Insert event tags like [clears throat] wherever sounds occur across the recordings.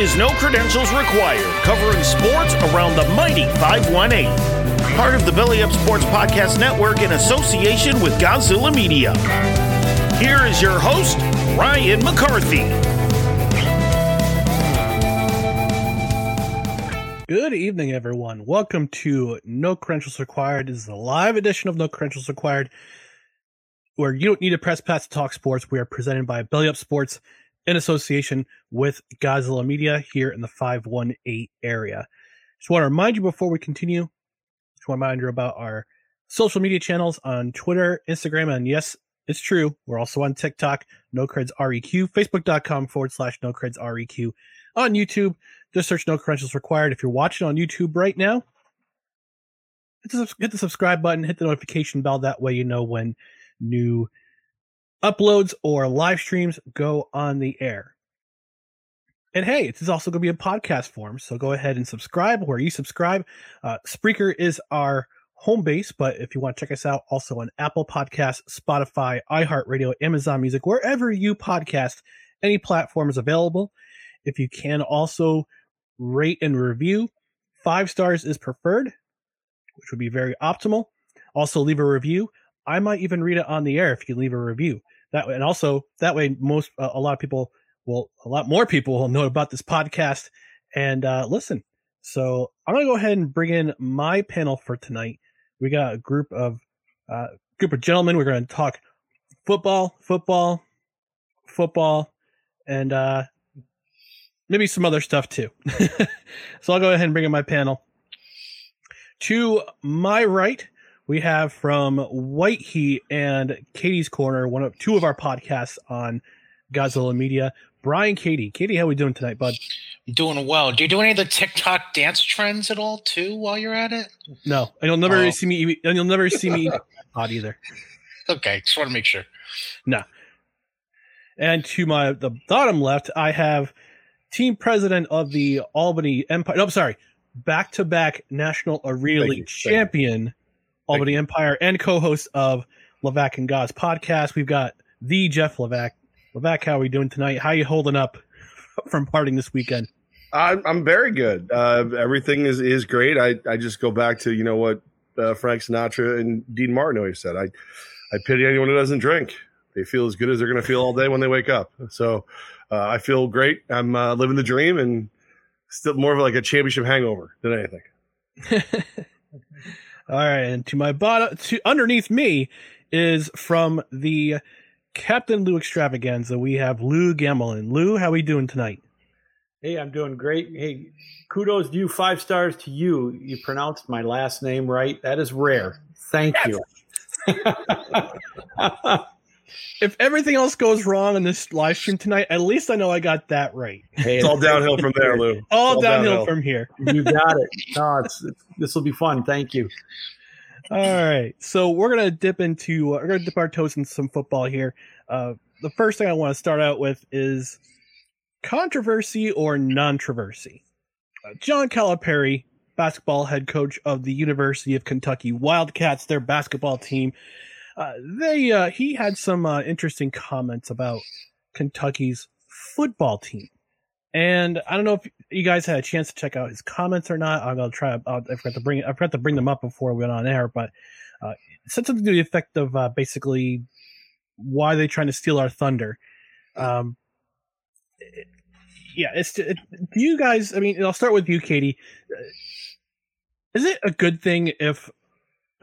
Is No Credentials Required, covering sports around the mighty 518. Part of the Belly Up Sports Podcast Network in association with Godzilla Media. Here is your host, Ryan McCarthy. Good evening, everyone. Welcome to No Credentials Required. This is a live edition of No Credentials Required, where you don't need a press pass to talk sports. We are presented by Belly Up Sports in association with Godzilla Media here in the 518 area. Just want to remind you before we continue, just want to remind you about our social media channels on Twitter, Instagram, and yes, it's true. We're also on TikTok, No Creds REQ, Facebook.com forward slash No Creds REQ. On YouTube, just search No Credentials Required. If you're watching on YouTube right now, hit the, hit the subscribe button, hit the notification bell. That way you know when new uploads or live streams go on the air. And hey, it is also going to be a podcast form, so go ahead and subscribe where you subscribe. Uh, Spreaker is our home base, but if you want to check us out, also on Apple Podcasts, Spotify, iHeartRadio, Amazon Music, wherever you podcast, any platform is available. If you can also rate and review, five stars is preferred, which would be very optimal. Also, leave a review. I might even read it on the air if you leave a review. That way, and also that way, most uh, a lot of people will, a lot more people will know about this podcast and uh, listen. So I'm gonna go ahead and bring in my panel for tonight. We got a group of uh, group of gentlemen. We're to talk football, football, football, and uh, maybe some other stuff too. [laughs] so I'll go ahead and bring in my panel. To my right, we have from White Heat and Katie's Corner, one of two of our podcasts on Godzilla Media. Brian, Katie, Katie, how are we doing tonight, bud? Doing well. Do you do any of the TikTok dance trends at all too while you're at it? No, and you'll never Oh. see me. And you'll never see me [laughs] odd either. Okay, just want to make sure. No. And to my the bottom left, I have team president of the Albany Empire. No, I'm sorry, back to back National Arena League you. You. champion, Albany Empire, and co-host of Levac and Goz podcast. We've got the Jeff Levac. Levac, how are we doing tonight? How are you holding up from partying this weekend? I'm I'm very good. Uh, everything is is great. I I just go back to you know what uh, Frank Sinatra and Dean Martin always said. I I pity anyone who doesn't drink. They feel as good as they're going to feel all day when they wake up. So uh, I feel great. I'm uh, living the dream and still more of like a championship hangover than anything. [laughs] All right, and to my bottom, to underneath me is from the Captain Lou Extravaganza, we have Lou Gamelin. Lou, how are we doing tonight? Hey, I'm doing great. Hey, kudos to you. Five stars to you. You pronounced my last name right. That is rare. Thank you. [laughs] if everything else goes wrong in this live stream tonight, at least I know I got that right. Hey, It's all downhill from there, Lou. All, all downhill, downhill. from here. You got it. [laughs] No, it's, it's this will be fun. Thank you. All right, so we're gonna dip into uh, we're gonna dip our toes in some football here. Uh, the first thing I want to start out with is controversy or non-controversy. Uh, John Calipari, basketball head coach of the University of Kentucky Wildcats, their basketball team, uh, they uh, he had some uh, interesting comments about Kentucky's football team. And I don't know if you guys had a chance to check out his comments or not. I'm gonna try. I'll, I forgot to bring. I forgot to bring them up before we went on air, but uh, said something to the effect of uh, basically why are they trying to steal our thunder. Um, it- yeah, it's. It, do you guys? I mean, I'll start with you, Katie. Uh, Is it a good thing if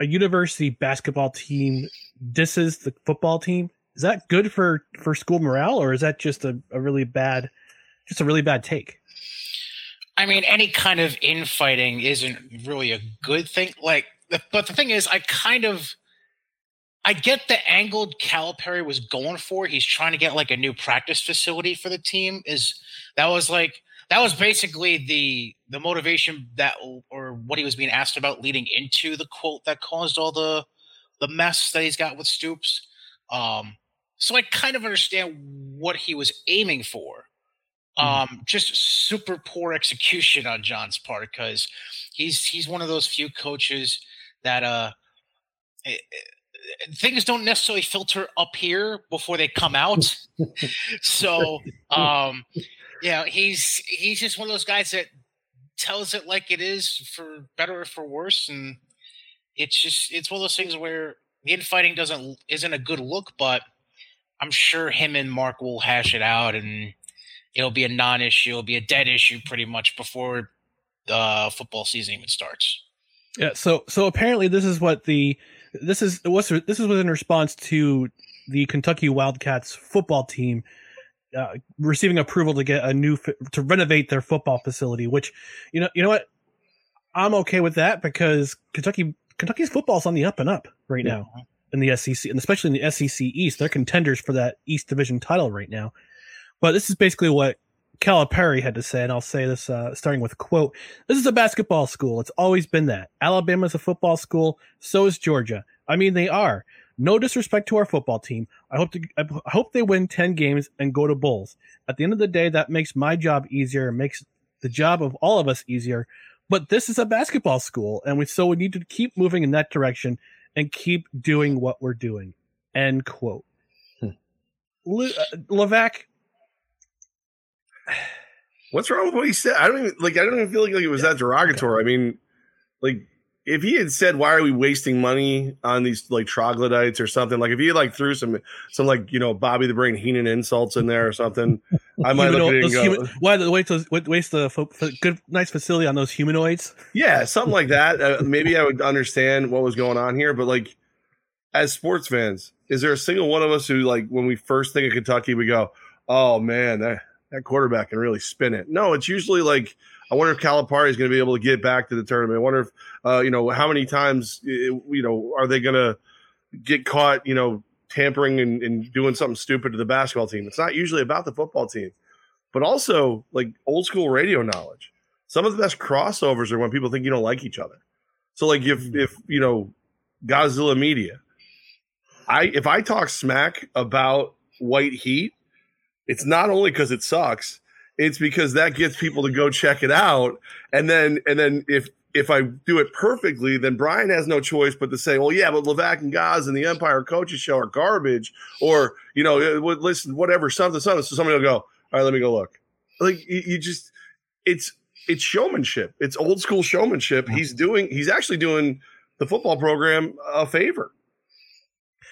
a university basketball team disses the football team? Is that good for for school morale, or is that just a, a really bad, just a really bad take? I mean, any kind of infighting isn't really a good thing. Like, but the thing is, I kind of, I get the angle Calipari was going for. He's trying to get like a new practice facility for the team. Is that was like that was basically the the motivation that or what he was being asked about leading into the quote that caused all the the mess that he's got with Stoops. Um, so I kind of understand what he was aiming for. Um just super poor execution on John's part because he's he's one of those few coaches that uh eh, eh, things don't necessarily filter up here before they come out. [laughs] So um yeah he's he's just one of those guys that tells it like it is for better or for worse and it's just it's one of those things where the infighting doesn't isn't a good look but i'm sure him and mark will hash it out and it'll be a non-issue. It'll be a dead issue pretty much before the football season even starts. Yeah. So so apparently this is what the this is what's this is in response to the Kentucky Wildcats football team uh, receiving approval to get a new to renovate their football facility. Which you know you know what I'm okay with that because Kentucky Kentucky's football's on the up and up right Yeah. now in the SEC and especially in the SEC East. They're contenders for that East Division title right now. But this is basically what Calipari had to say, and I'll say this uh, starting with a quote. This is a basketball school. It's always been that. Alabama's a football school. So is Georgia. I mean, they are. No disrespect to our football team. I hope to, I hope they win 10 games and go to bowls. At the end of the day, that makes my job easier, makes the job of all of us easier. But this is a basketball school, and we so we need to keep moving in that direction and keep doing what we're doing. End quote. Le- uh, Levac, [sighs] What's wrong with what he said? I don't even like. I don't even feel like, like it was that derogatory. I mean, like if he had said, "Why are we wasting money on these like troglodytes or something?" Like if he like threw some some like you know Bobby the Brain Heenan insults in there or something, [laughs] I might look at it and go, human- why the waste those waste the fo- good nice facility on those humanoids? Yeah, something like that. Uh, maybe I would understand what was going on here, but like as sports fans, is there a single one of us who like when we first think of Kentucky, we go, "Oh man, that that quarterback can really spin it." No, it's usually like, I wonder if Calipari is going to be able to get back to the tournament. I wonder if, uh, you know, how many times, you know, are they going to get caught, you know, tampering and, and doing something stupid to the basketball team? It's not usually about the football team, but also like old school radio knowledge. Some of the best crossovers are when people think you don't like each other. So like if if you know Godzilla Media, I if I talk smack about White Heat, it's not only because it sucks, it's because that gets people to go check it out. And then and then if if I do it perfectly, then Brian has no choice but to say, "Well, yeah, but Levac and Gaz and the Empire Coaches Show are garbage," or you know, listen, whatever, something, something. So somebody will go, "All right, let me go look." Like you, you just, it's it's showmanship. It's old school showmanship. He's doing. He's actually doing the football program a favor.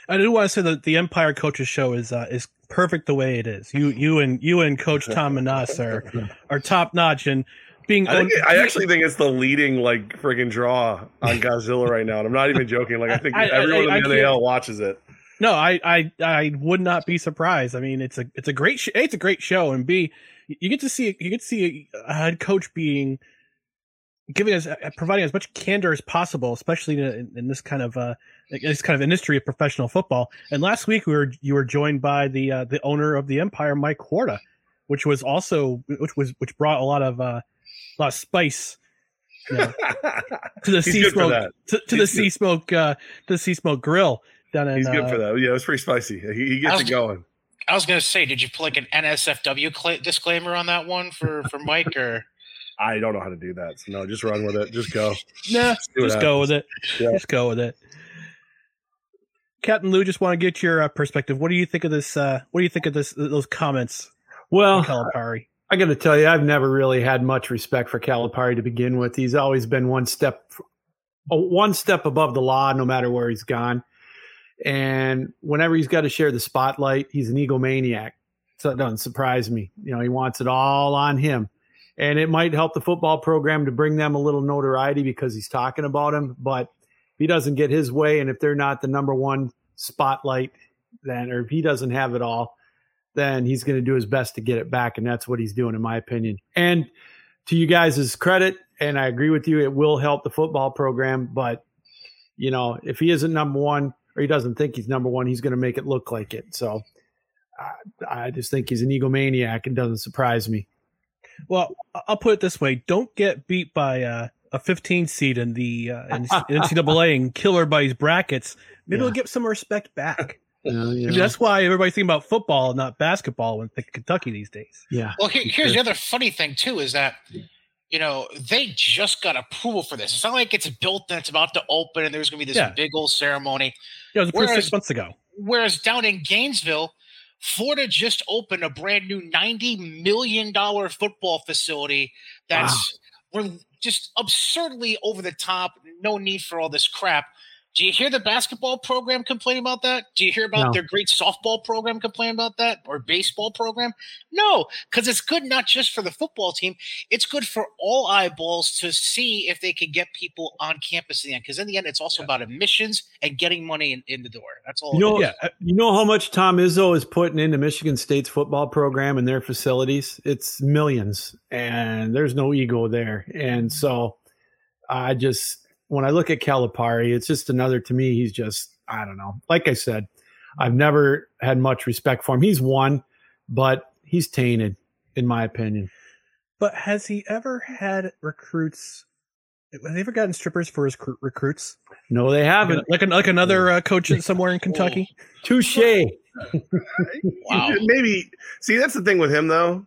I do want to say that the Empire Coaches Show is uh, is perfect the way it is. You you and you and Coach Tom and us are [laughs] are top notch and being. I, think, I actually think it's the leading like freaking draw on Godzilla right now, and I'm not even joking. Like I think [laughs] I- everyone I in the NAL watches it. No, I, I I would not be surprised. I mean, it's a it's a great sh- a, it's a great show, and B you get to see you get to see a head coach being giving us providing as much candor as possible, especially in, in this kind of uh this kind of industry of professional football. And last week we were you were joined by the uh, the owner of the Empire, Mike Horta, which was also which was which brought a lot of uh, a lot of spice. You know, [laughs] to the He's sea smoke to, to the sea smoke uh, to the sea smoke grill down in He's good uh, for that. Yeah, it was pretty spicy. He, he gets was- it going. I was gonna say, did you put like an NSFW cla disclaimer on that one for for Mike or? I don't know how to do that. So no, just run with it. Just go. Nah, See what just go with it. Yeah. Just go with it. Captain Lou, just want to get your uh, perspective. What do you think of this? Uh, what do you think of this? Those comments, Well, Calipari. I got to tell you, I've never really had much respect for Calipari to begin with. He's always been one step, one step above the law, no matter where he's gone. And whenever he's got to share the spotlight, he's an egomaniac. So it doesn't surprise me. You know, he wants it all on him. And it might help the football program to bring them a little notoriety because he's talking about him. But if he doesn't get his way, and if they're not the number one spotlight, then, or if he doesn't have it all, then he's going to do his best to get it back. And that's what he's doing, in my opinion. And to you guys' credit, and I agree with you, it will help the football program. But, you know, if he isn't number one or he doesn't think he's number one, he's going to make it look like it. So I, I just think he's an egomaniac and doesn't surprise me. Well, I'll put it this way: don't get beat by uh, a 15 seed in the uh, NCAA [laughs] and kill everybody's brackets. Maybe Yeah. we'll get some respect back. Uh, you Maybe know, that's why everybody's thinking about football, not basketball, when thinking Kentucky these days. yeah. Well, here, here's the other funny thing too is that you know they just got approval for this. It's not like it's built and it's about to open and there's going to be this Yeah. big old ceremony. Yeah, it was approved Whereas- six months ago. Whereas down in Gainesville, Florida just opened a brand new ninety million dollar football facility. That's we're just absurdly over the top. No need for all this crap. Do you hear the basketball program complain about that? Do you hear about No. their great softball program complain about that or baseball program? No, because it's good not just for the football team, it's good for all eyeballs to see if they can get people on campus in the end. Because in the end, it's also about admissions and getting money in, in the door. That's all. You know, it is. Uh, you know how much Tom Izzo is putting into Michigan State's football program and their facilities? It's millions, and there's no ego there. And so, I just when I look at Calipari, it's just another to me. He's just I don't know. Like I said, I've never had much respect for him. He's won, but he's tainted, in my opinion. But has he ever had recruits? Have they ever gotten strippers for his cr- recruits? No, they haven't. like, an, like another uh, coach [laughs] somewhere in Kentucky. Touche. [laughs] Wow. Maybe. See, that's the thing with him, though.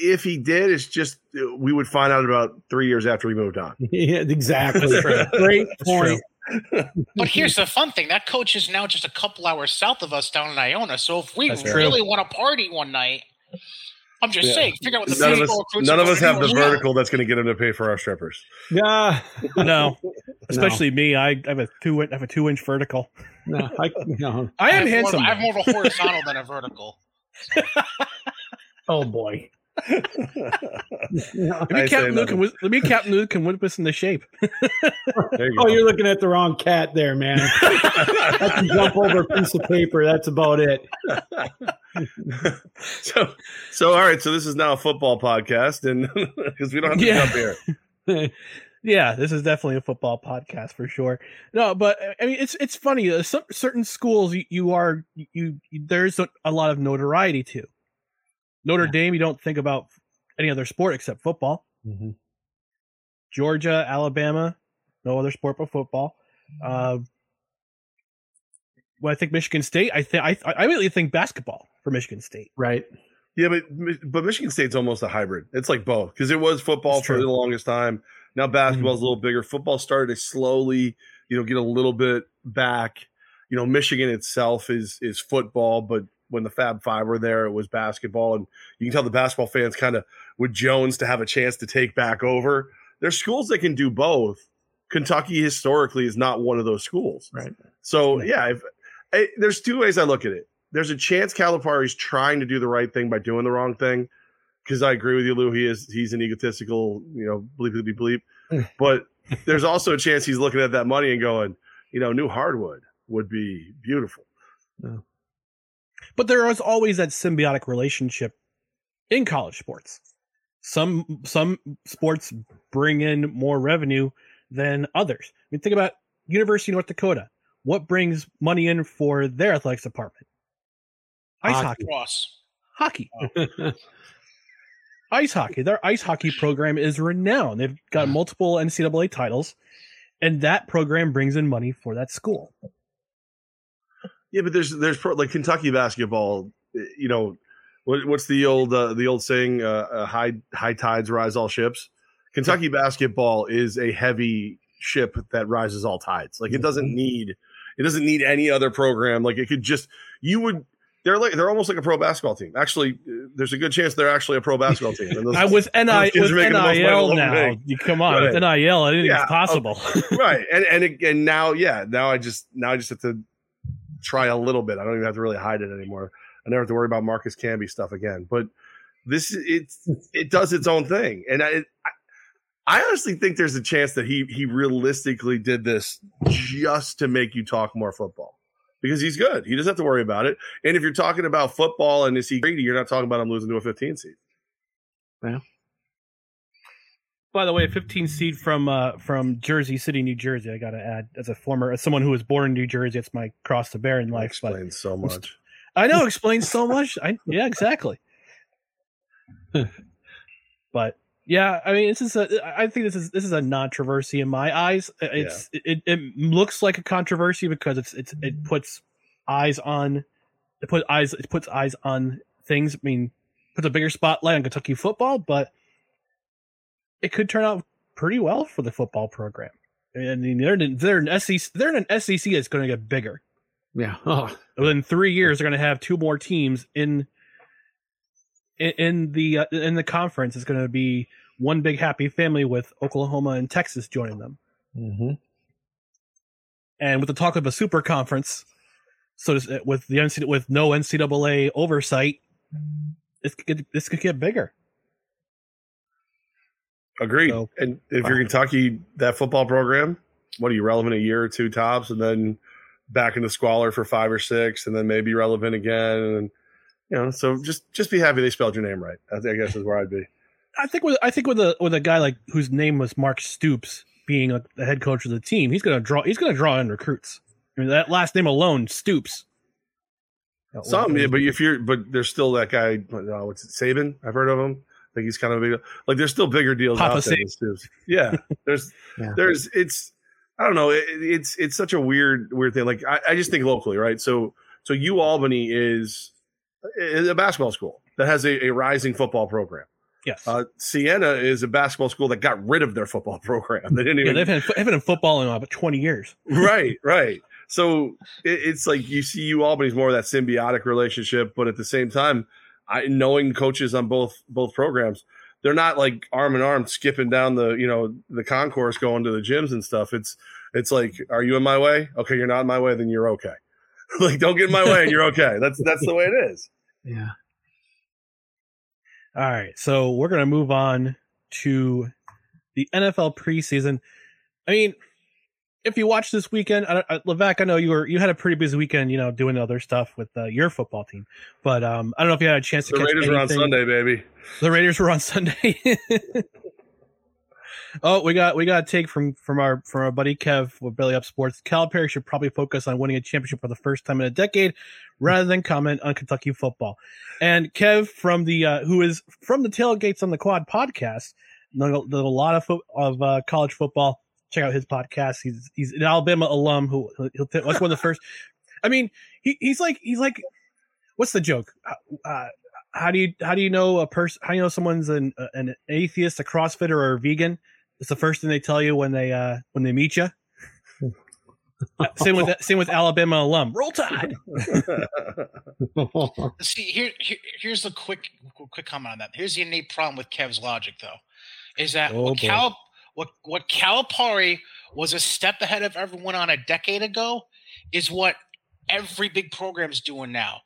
If he did, it's just uh, we would find out about three years after we moved on. [laughs] yeah, exactly. That's true. [laughs] Great That's point. [laughs] But here's the fun thing: that coach is now just a couple hours south of us down in Iona. So if we That's true. really want to party one night, I'm just Yeah. saying, figure out what the None of us, none of us have the do as vertical that's going to get him to pay for our strippers. Yeah. No, especially me. I, I have a two I have a two inch vertical. No, I, no. I I am have, more, handsome. of- I have more of a horizontal than a vertical. Oh boy. [laughs] Maybe I say Captain Luke nothing. can whis- maybe Captain Luke can whip us into shape. [laughs] There you Oh, go. you're looking at the wrong cat there, man. [laughs] I can jump over a piece of paper. That's about it. so, so all right. So this is now a football podcast, and because we don't have to Yeah. jump here. yeah, this is definitely a football podcast for sure. No, but I mean, it's it's funny. Uh, some certain schools you, you are you, you there's a, a lot of notoriety to. Notre Dame, you don't think about any other sport except football. Mm-hmm. Georgia, Alabama, no other sport but football. Mm-hmm. Uh, well, I think Michigan State. I think I I immediately think basketball for Michigan State. Right. Yeah, but but Michigan State's almost a hybrid. It's like both because it was football That's for true. the longest time. Now basketball's mm-hmm. a little bigger. Football started to slowly, you know, get a little bit back. You know, Michigan itself is is football, but when the Fab Five were there, it was basketball, and you can tell the basketball fans kind of with Jones to have a chance to take back over. There's schools that can do both. Kentucky historically is not one of those schools. Right. So yeah, if, I, there's two ways I look at it. There's a chance Calipari's trying to do the right thing by doing the wrong thing. Because I agree with you, Lou. He is he's an egotistical, you know, bleep bleep bleep. bleep. [laughs] but there's also a chance he's looking at that money and going, you know, new hardwood would be beautiful. No. But there is always that symbiotic relationship in college sports. Some some sports bring in more revenue than others. I mean, think about University of North Dakota. What brings money in for their athletics department? Ice hockey. Ross. Hockey. Oh. [laughs] ice hockey. Their ice hockey program is renowned. They've got multiple NCAA titles, and that program brings in money for that school. Yeah, but there's there's pro, like Kentucky basketball. You know, what, what's the old uh, the old saying? Uh, uh, high high tides rise all ships. Kentucky basketball is a heavy ship that rises all tides. Like it doesn't need it doesn't need any other program. Like it could just you would. They're like they're almost like a pro basketball team. Actually, uh, there's a good chance they're actually a pro basketball team. And [laughs] those- I with NI with are making the most money NIL now. You come on with Right. NIL. I didn't think Yeah, it's possible. [laughs] right and and again now yeah now i just now i just have to try a little bit. I don't even have to really hide it anymore. I never have to worry about marcus camby stuff again. But this it it does its own thing. And i i, honestly think there's a chance that he he realistically did this just to make you talk more football because he's good. He doesn't have to worry about it. And if you're talking about football and is he greedy you're not talking about him losing to a 15 seed By the way, a 15 seed from uh, from Jersey City, New Jersey. I got to add, as a former, as someone who was born in New Jersey, it's my cross to bear in life. Explains so much I know, explains so much. I yeah, exactly. [laughs] but yeah, I mean, this is a. I think this is this is a controversy in my eyes. It's it, it looks like a controversy because it's it's it puts eyes on it put eyes it puts eyes on things. I mean, puts a bigger spotlight on Kentucky football, but it could turn out pretty well for the football program. I mean, they're in, they're an SEC they're in an SEC that's going to get bigger. Yeah. [laughs] Oh, Within three years, they're going to have two more teams in in, in the uh, in the conference. It's going to be one big happy family with Oklahoma and Texas joining them, mm-hmm. and with the talk of a super conference, so with the NCAA, with no NCAA oversight, this could this could get bigger. Agreed. So- and if you're Kentucky, that football program, what are you relevant a year or two tops, and then back in the squalor for five or six, and then maybe relevant again, and you know, so just just be happy they spelled your name right. I, I guess is where I'd be. I think with I think with a with a guy like whose name was Mark Stoops being a, the head coach of the team, he's gonna draw he's gonna draw in recruits. I mean that last name alone, Stoops. Some, yeah, but if you're, but there's still that guy. Uh, what's it, Saban? I've heard of him. I think he's kind of a big. Like, there's still bigger deals Papa out there. Saban. than Stoops. Yeah, there's, [laughs] Yeah. there's, it's, I don't know. It, it's, it's such a weird, weird thing. Like, I, I just think locally, right? So, so U Albany is, is a basketball school that has a, a rising football program. Yes. Uh, Siena is a basketball school that got rid of their football [laughs] program. They didn't even. yeah, even. they've had, they've been in football in about twenty years. right, right. So it, it's like you see U Albany's more of that symbiotic relationship, but at the same time, I knowing coaches on both both programs, they're not like arm in arm skipping down the you know the concourse going to the gyms and stuff. It's it's like, are you in my way? Okay, you're not in my way, then you're okay. [laughs] like, don't get in my way, and you're okay. That's that's the way it is. Yeah. All right, so we're gonna move on to the NFL preseason. I mean, if you watch this weekend, I, I, Levac, I know you were you had a pretty busy weekend, you know, doing other stuff with uh, your football team. But um, I don't know if you had a chance to The catch Raiders are on. Sunday, baby. The Raiders were on Sunday. [laughs] oh, we got we got a take from from our from our buddy Kev with Belly Up Sports. Cal Calipari should probably focus on winning a championship for the first time in a decade, rather than comment on Kentucky football. And Kev from the uh, who is from the Tailgates on the Quad podcast, know a lot of of uh, college football. Check out his podcast. He's he's an Alabama alum who he'll t- that's one of the first. I mean, he, he's like he's like, what's the joke? Uh, how do you how do you know a person? How do you know someone's an an atheist, a CrossFitter, or a vegan? It's the first thing they tell you when they uh when they meet you. same with [laughs] same with Alabama alum. Roll Tide. [laughs] See, here, here here's the quick quick comment on that. Here's the innate problem with Kev's logic, though, is that Oh, what. Cal what what Calipari was a step ahead of everyone on a decade ago is what every big program's doing now.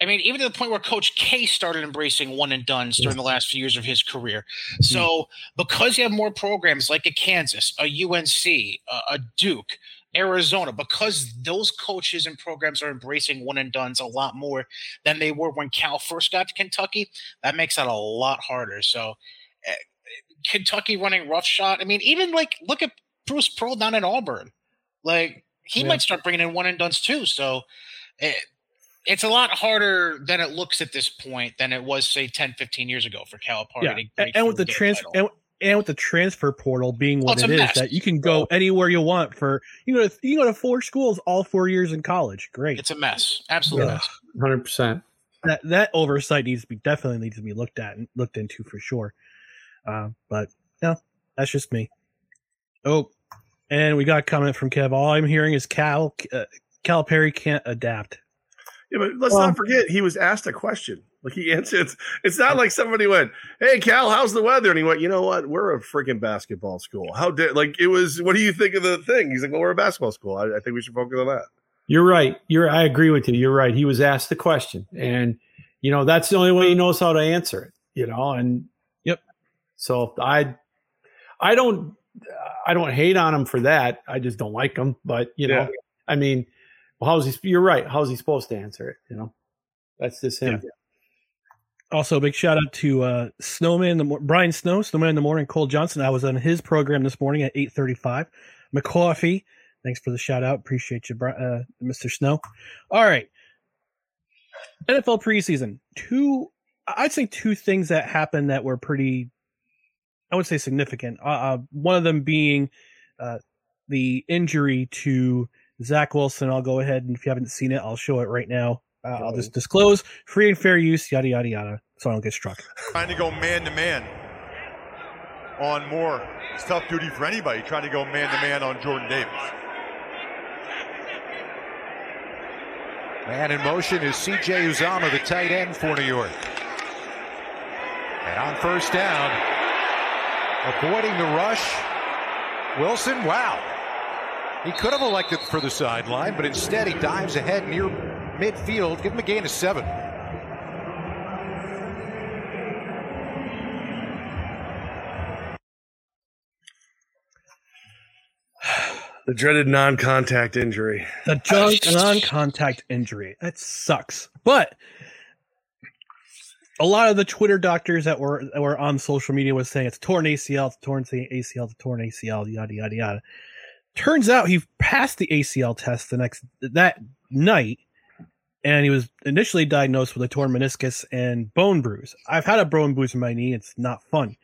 I mean, even to the point where Coach K started embracing one and dones during the last few years of his career. So, because you have more programs like a Kansas, a UNC, a, Duke, Arizona, because those coaches and programs are embracing one and dones a lot more than they were when Cal first got to Kentucky, that makes that a lot harder. So, uh, Kentucky running rough shot. I mean, even like look at Bruce Pearl down in Auburn. Like he Yeah. might start bringing in one and dones too. So, it, it's a lot harder than it looks at this point than it was say 10 15 years ago for Calipari yeah, to and, and with the get transfer and, and with the transfer portal being Oh, what it's it a is, mess. that you can go anywhere you want for you know you can go to four schools all four years in college. Great. it's a mess absolute Yeah. Hundred percent. that that oversight needs to be definitely needs to be looked at and looked into for sure. Uh, but no, that's just me. Oh, and we got a comment from Kev. All I'm hearing is Cal uh, Calipari can't adapt. Yeah, but let's Well- not forget he was asked a question. Like he [laughs] answered. It's, it's not like somebody went, "Hey, Cal, how's the weather?" And he went, "You know what? We're a freaking basketball school. How did like it was? What do you think of the thing?" He's like, "Well, we're a basketball school. I, I think we should focus on that." You're right. You're. I agree with you. You're right. He was asked the question, and you know that's the only way he knows how to answer it. You know, and yep. So I, I don't, I don't hate on him for that. I just don't like him. But you know, Yeah. I mean, well, how's he? You're right. How's he supposed to answer it? You know, that's just him. Also, big shout out to uh, Snowman, the Brian Snow, Snowman in the morning, Cole Johnson. I was on his program this morning at eight thirty-five. McCoffee, thanks for the shout out. Appreciate you, uh, Mr. Snow. All right, NFL preseason. Two, I'd say two things that happened that were pretty, I would say significant. Uh, uh, one of them being uh, the injury to Zach Wilson. I'll go ahead and if you haven't seen it, I'll show it right now. Uh, I'll just disclose free and fair use, yada yada yada, so I don't get struck. Trying to go man to man on Moore. It's tough duty for anybody trying to go man to man on Jordan Davis. Man in motion is CJ Uzomah, the tight end for New York. And on first down, avoiding the rush, Wilson, wow. He could have elected for the sideline, but instead he dives ahead near midfield. Give him a gain of seven. [sighs] The dreaded non-contact injury. The [laughs] junk non-contact injury. That sucks. But a lot of the Twitter doctors that were that were on social media was saying it's torn ACL, it's torn ACL, it's torn ACL, yada yada yada. Turns out he passed the ACL test the next that night, and he was initially diagnosed with a torn meniscus and bone bruise. I've had a bone bruise in my knee; it's not fun.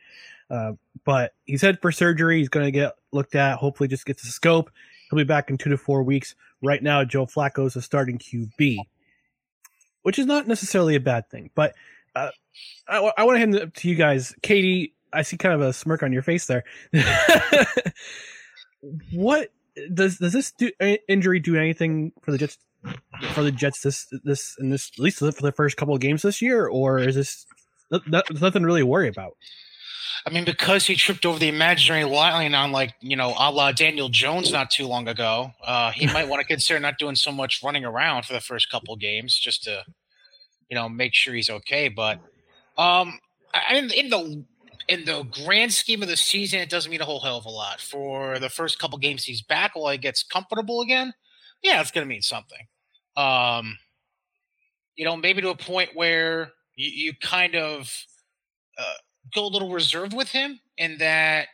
Uh, but he's head for surgery. He's going to get looked at. Hopefully, just gets a scope. He'll be back in two to four weeks. Right now, Joe Flacco is a starting QB, which is not necessarily a bad thing. But uh, I, I want to hand it up to you guys. Katie, I see kind of a smirk on your face there. [laughs] what does does this do, injury do anything for the Jets? For the Jets, this this and this at least for the first couple of games this year, or is this nothing to really worry about? I mean, because he tripped over the imaginary line on like you know, a la Daniel Jones not too long ago, uh, he might want to consider not doing so much running around for the first couple games just to, you know, make sure he's okay. But um, I in, in the in the grand scheme of the season, it doesn't mean a whole hell of a lot. For the first couple games he's back, while he gets comfortable again, yeah, it's going to mean something. Um, you know, maybe to a point where you, you kind of uh, go a little reserved with him in that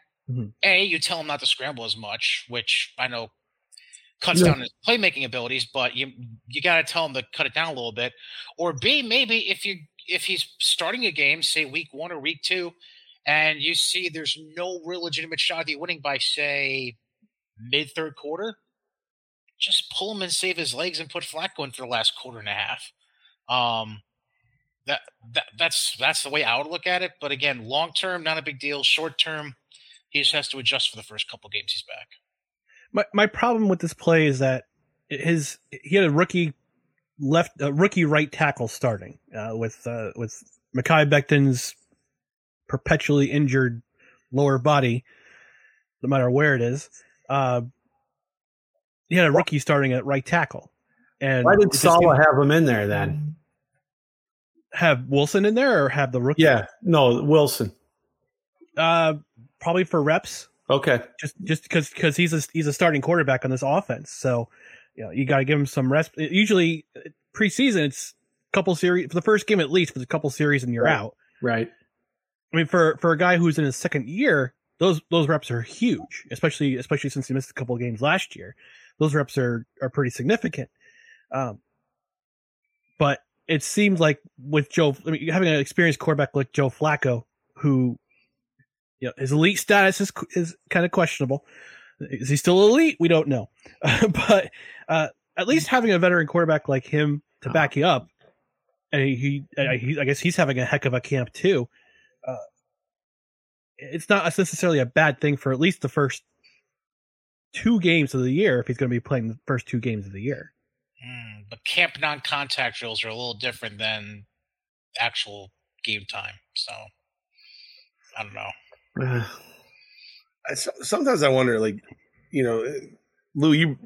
a you tell him not to scramble as much, which I know cuts Yeah. down his playmaking abilities, but you you got to tell him to cut it down a little bit. Or B maybe if you if he's starting a game, say week one or week two, and you see there's no real legitimate shot of you winning by say mid third quarter, just pull him and save his legs and put Flacco in for the last quarter and a half. Um, that, that that's that's the way I would look at it. But again, long term, not a big deal. Short term, he just has to adjust for the first couple games he's back. My my problem with this play is that his he had a rookie left a rookie right tackle starting uh, with uh, with Mekhi Becton's perpetually injured lower body, no matter where it is. Uh, he had a rookie starting at right tackle, and Why did Saleh have him in there then? have Wilson in there or have the rookie? Yeah, no, Wilson. Uh, probably for reps. Okay. Just just because because he's a he's a starting quarterback on this offense, so you know you got to give him some rest. Usually preseason, it's a couple series for the first game at least, for a couple series and you're Right. out. Right. I mean, for for a guy who's in his second year, those those reps are huge, especially especially since he missed a couple of games last year. Those reps are are pretty significant. Um, but it seems like with Joe, I mean, having an experienced quarterback like Joe Flacco, who you know his elite status is is kind of questionable. Is he still elite? We don't know, [laughs] but uh, at least having a veteran quarterback like him to back you up, and he, he, I guess he's having a heck of a camp too. Uh, it's not necessarily a bad thing for at least the first two games of the year if he's going to be playing the first two games of the year. Hmm, but camp non-contact drills are a little different than actual game time. So I don't know. I, sometimes I wonder, like, you know, Lou, you,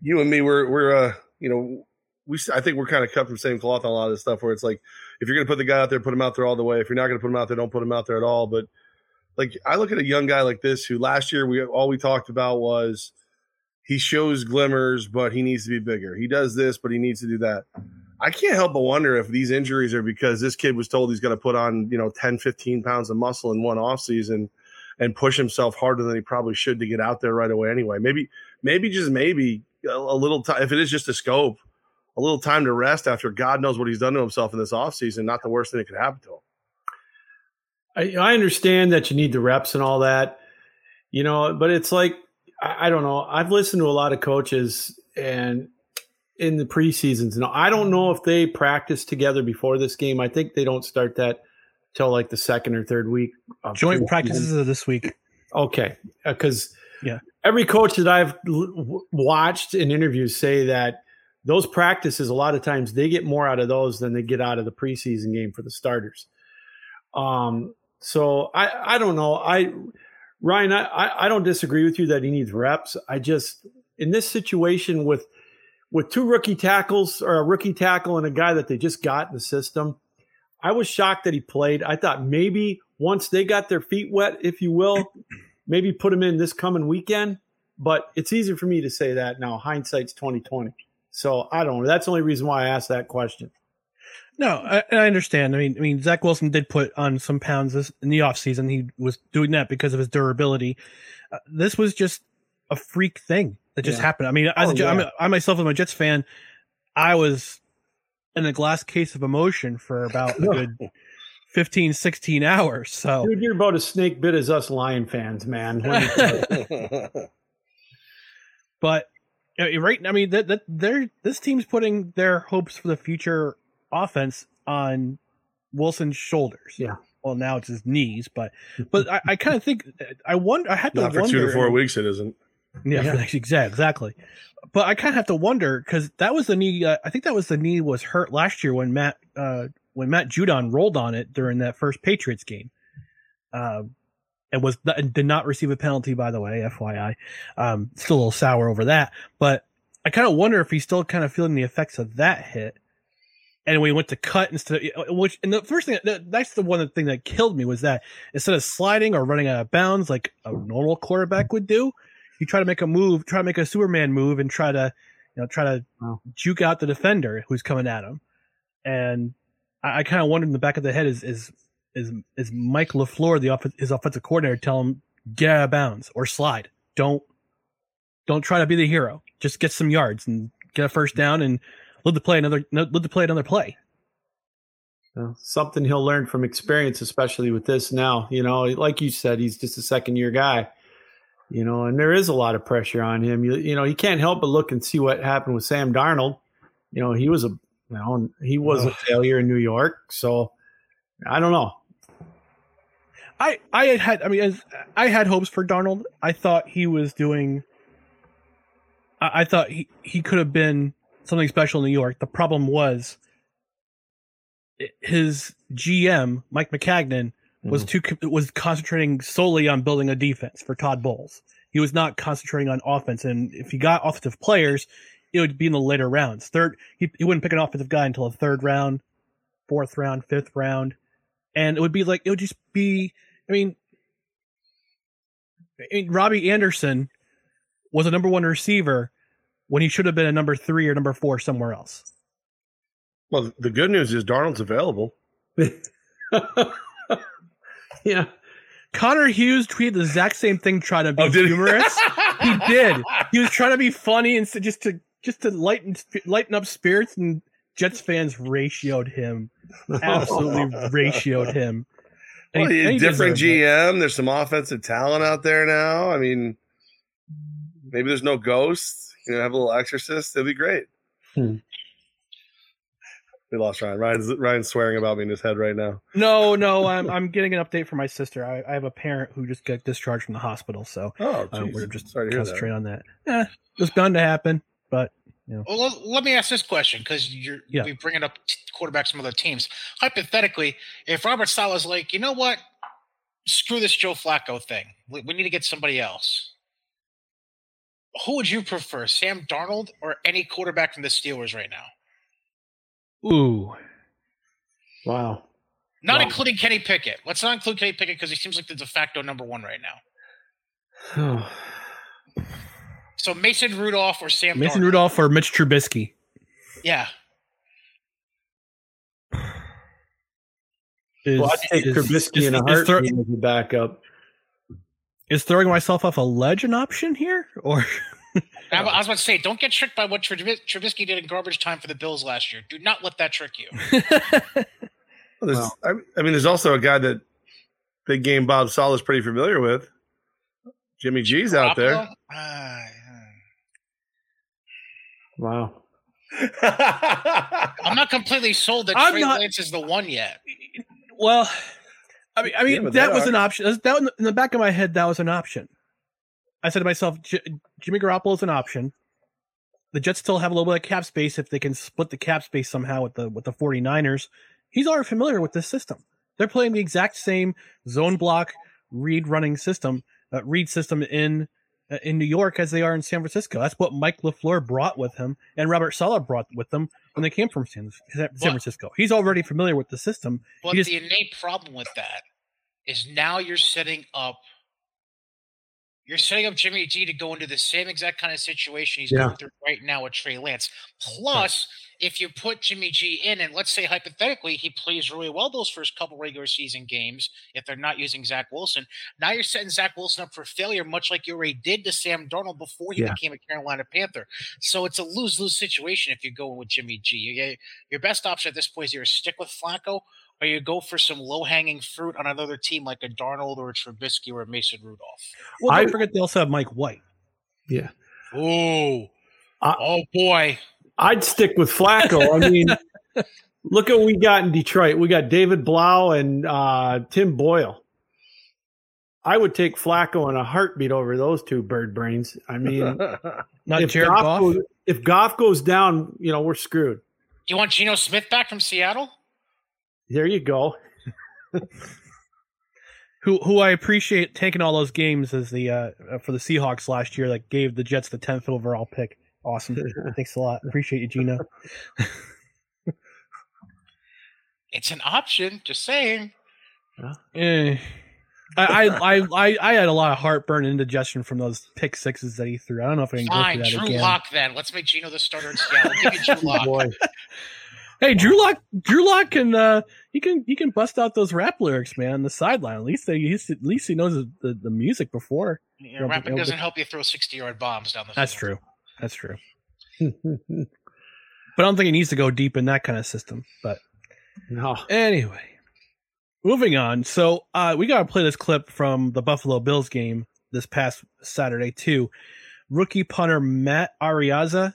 you and me, we're, we're, uh, you know, we, I think we're kind of cut from the same cloth on a lot of this stuff where it's like, if you're going to put the guy out there, put him out there all the way. If you're not going to put him out there, don't put him out there at all. But like, I look at a young guy like this who last year we, all we talked about was he shows glimmers, but he needs to be bigger. He does this, but he needs to do that. I can't help but wonder if these injuries are because this kid was told he's going to put on, you know, 10, 15 pounds of muscle in one offseason and push himself harder than he probably should to get out there right away anyway. Maybe, maybe just maybe a, a little time, if it is just a scope, a little time to rest after God knows what he's done to himself in this offseason, not the worst thing that could happen to him. I understand that you need the reps and all that, you know, but it's like I, I don't know. I've listened to a lot of coaches and in the preseasons, Now, I don't know if they practice together before this game. I think they don't start that till like the second or third week. Of Joint preseason. practices are this week. Okay, because Yeah. every coach that I've l- watched in interviews say that those practices a lot of times they get more out of those than they get out of the preseason game for the starters. Um, so I I don't know. I Ryan, I I- don't disagree with you that he needs reps. I just in this situation with with two rookie tackles or a rookie tackle and a guy that they just got in the system, I was shocked that he played. I thought maybe once they got their feet wet, if you will, [clears throat] maybe put him in this coming weekend. But it's easy for me to say that now. Hindsight's twenty twenty. So I don't know. That's the only reason why I asked that question. No, I, I understand. I mean, I mean, Zach Wilson did put on some pounds this, in the offseason. He was doing that because of his durability. Uh, this was just a freak thing that just Yeah. happened. I mean, as Oh, a, Jet- I'm a, I myself am a Jets fan. I was in a glass case of emotion for about a [laughs] good 15, 16 hours. So, Dude, you're about as snake bit as us Lion fans, man. Let me tell you. [laughs] but uh, right, I mean, that that they're this team's putting their hopes for the future offense on Wilson's shoulders. Yeah. Well, now it's his knees, but [laughs] but I, I kind of think I wonder. I had to Not for wonder two to four weeks, it isn't. Yeah, Yeah. [laughs] exactly, exactly. But I kind of have to wonder because that was the knee. Uh, I think that was the knee was hurt last year when Matt uh, when Matt Judon rolled on it during that first Patriots game. Um, and was and did not receive a penalty, by the way, FYI. Um, still a little sour over that, but I kind of wonder if he's still kind of feeling the effects of that hit. And we went to cut instead of which, and the first thing that, that's the one thing that killed me was that instead of sliding or running out of bounds like a normal quarterback would do, you try to make a move, try to make a Superman move, and try to, you know, try to juke out the defender who's coming at him. And I, I kind of wondered in the back of the head is is is is Mike LaFleur, the off- his offensive coordinator, tell him get out of bounds or slide. Don't don't try to be the hero. Just get some yards and get a first down and let the play another let the play another play. So, something he'll learn from experience, especially with this now. You know, like you said, he's just a second year guy. You know, and there is a lot of pressure on him. You, you know, you can't help but look and see what happened with Sam Darnold. You know, he was a you know he was a failure in New York. So I don't know. I I had had I mean as- I had hopes for Darnold. I thought he was doing. I, I thought he he could have been something special in New York. The problem was his GM Mike Maccagnan was mm-hmm. too was concentrating solely on building a defense for Todd Bowles. He was not concentrating on offense, and if he got offensive players, it would be in the later rounds. Third, he, he wouldn't pick an offensive guy until the third round, fourth round, fifth round, and it would be like it would just be. I mean, I mean, Robbie Anderson was a number one receiver when he should have been a number three or number four somewhere else. Well, the good news is Darnold's available. [laughs] yeah. Connor Hughes tweeted the exact same thing, trying to be Oh, did he? humorous. [laughs] he did. He was trying to be funny and so just to just to lighten lighten up spirits, and Jets fans ratioed him, absolutely [laughs] ratioed him. And Well, he- and he different deserved it. GM. There's some offensive talent out there now. I mean, maybe there's no ghosts. You know, have a little exorcist. It'd be great. Hmm. We lost Ryan. Ryan's Ryan's swearing about me in his head right now. No, no, I'm I'm getting an update from my sister. I, I have a parent who just got discharged from the hospital, so Oh, uh, we're just Sorry to that. concentrating on that. Eh, it's bound to happen, but you know. Well, let, let me ask this question because you're Yeah. we bringing up t- quarterbacks from other teams. Hypothetically, if Robert Saleh's like, you know what, screw this Joe Flacco thing, we, we need to get somebody else. Who would you prefer, Sam Darnold or any quarterback from the Steelers right now? Ooh, Wow. Not Wow. including Kenny Pickett. Let's not include Kenny Pickett because he seems like the de facto number one right now. [sighs] So Mason Rudolph or Sam Mason Darnold? Rudolph or Mitch Trubisky. Yeah. Is, well, I'd take is- Trubisky is- in a is throw- heartbeat as a backup. Is throwing myself off a ledge an option here, or I [laughs] I was about to say, don't get tricked by what Trubis- Trubisky did in garbage time for the Bills last year. Do not let that trick you. [laughs] Well, there's, I, I mean, there's also a guy that big game Bob Saleh's pretty familiar with. Jimmy G's out there. Garoppolo? Ah, Wow. I'm not completely sold that I'm Trey not- Lance is the one yet. well, I mean, I mean Yeah, that was are. an option. That in the back of my head, that was an option. I said to myself, J- Jimmy Garoppolo is an option. The Jets still have a little bit of cap space if they can split the cap space somehow with the with the 49ers. He's already familiar with this system. They're playing the exact same zone block read running system, uh, read system in uh, in New York as they are in San Francisco. That's what Mike LaFleur brought with him and Robert Saleh brought with them when they came from San, San Francisco. He's already familiar with the system. But just- the innate problem with that is now you're setting up you're setting up Jimmy G to go into the same exact kind of situation he's Yeah. going through right now with Trey Lance. Plus, if you put Jimmy G in, and let's say hypothetically he plays really well those first couple regular season games, if they're not using Zach Wilson, now you're setting Zach Wilson up for failure, much like you already did to Sam Darnold before he Yeah. became a Carolina Panther. So it's a lose lose situation if you go with Jimmy G. Your best option at this point is either stick with Flacco or you go for some low hanging fruit on another team like a Darnold or a Trubisky or a Mason Rudolph. Well, don't I- forget they also have Mike White. Yeah. Oh, I- oh boy. I'd stick with Flacco. I mean, [laughs] look at what we got in Detroit. We got David Blough and uh, Tim Boyle. I would take Flacco in a heartbeat over those two bird brains. I mean, [laughs] Not if Jared Goff, Goff. goes, if Goff goes down, you know we're screwed. Do you want Geno Smith back from Seattle? There you go. [laughs] who who I appreciate taking all those games as the uh, uh, for the Seahawks last year that gave the Jets the tenth overall pick. Awesome, [laughs] thanks a lot. Appreciate you, Geno. [laughs] It's an option. Just saying. Eh. I, I, I, I, I had a lot of heartburn and indigestion from those pick sixes that he threw. I don't know if I can Fine, go through that Drew again. Lock. Then let's make Geno the starter in Seattle. Give me Drew Lock. Boy, Hey, Drew Lock, Drew Lock can uh, he can he can bust out those rap lyrics, man, on the sideline. At least they he's, at least he knows the, the, the music before. You know, rapping doesn't help you throw sixty-yard bombs down the. Field. That's field. true. That's true. [laughs] But I don't think he needs to go deep in that kind of system. But no. Anyway, moving on. So uh, we got to play this clip from the Buffalo Bills game this past Saturday too. Rookie punter Matt Araiza.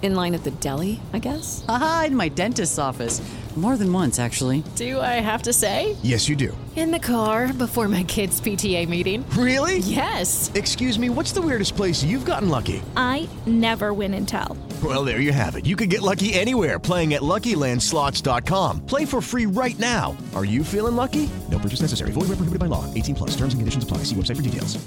In line at the deli, I guess? Aha, in my dentist's office. More than once, actually. Do I have to say? Yes, you do. In the car before my kids' PTA meeting. Really? Yes. Excuse me, what's the weirdest place you've gotten lucky? I never win and tell. Well, there you have it. You can get lucky anywhere playing at LuckyLandSlots.com. Play for free right now. Are you feeling lucky? No purchase necessary. Void where prohibited by law. 18 plus. Terms and conditions apply. See website for details.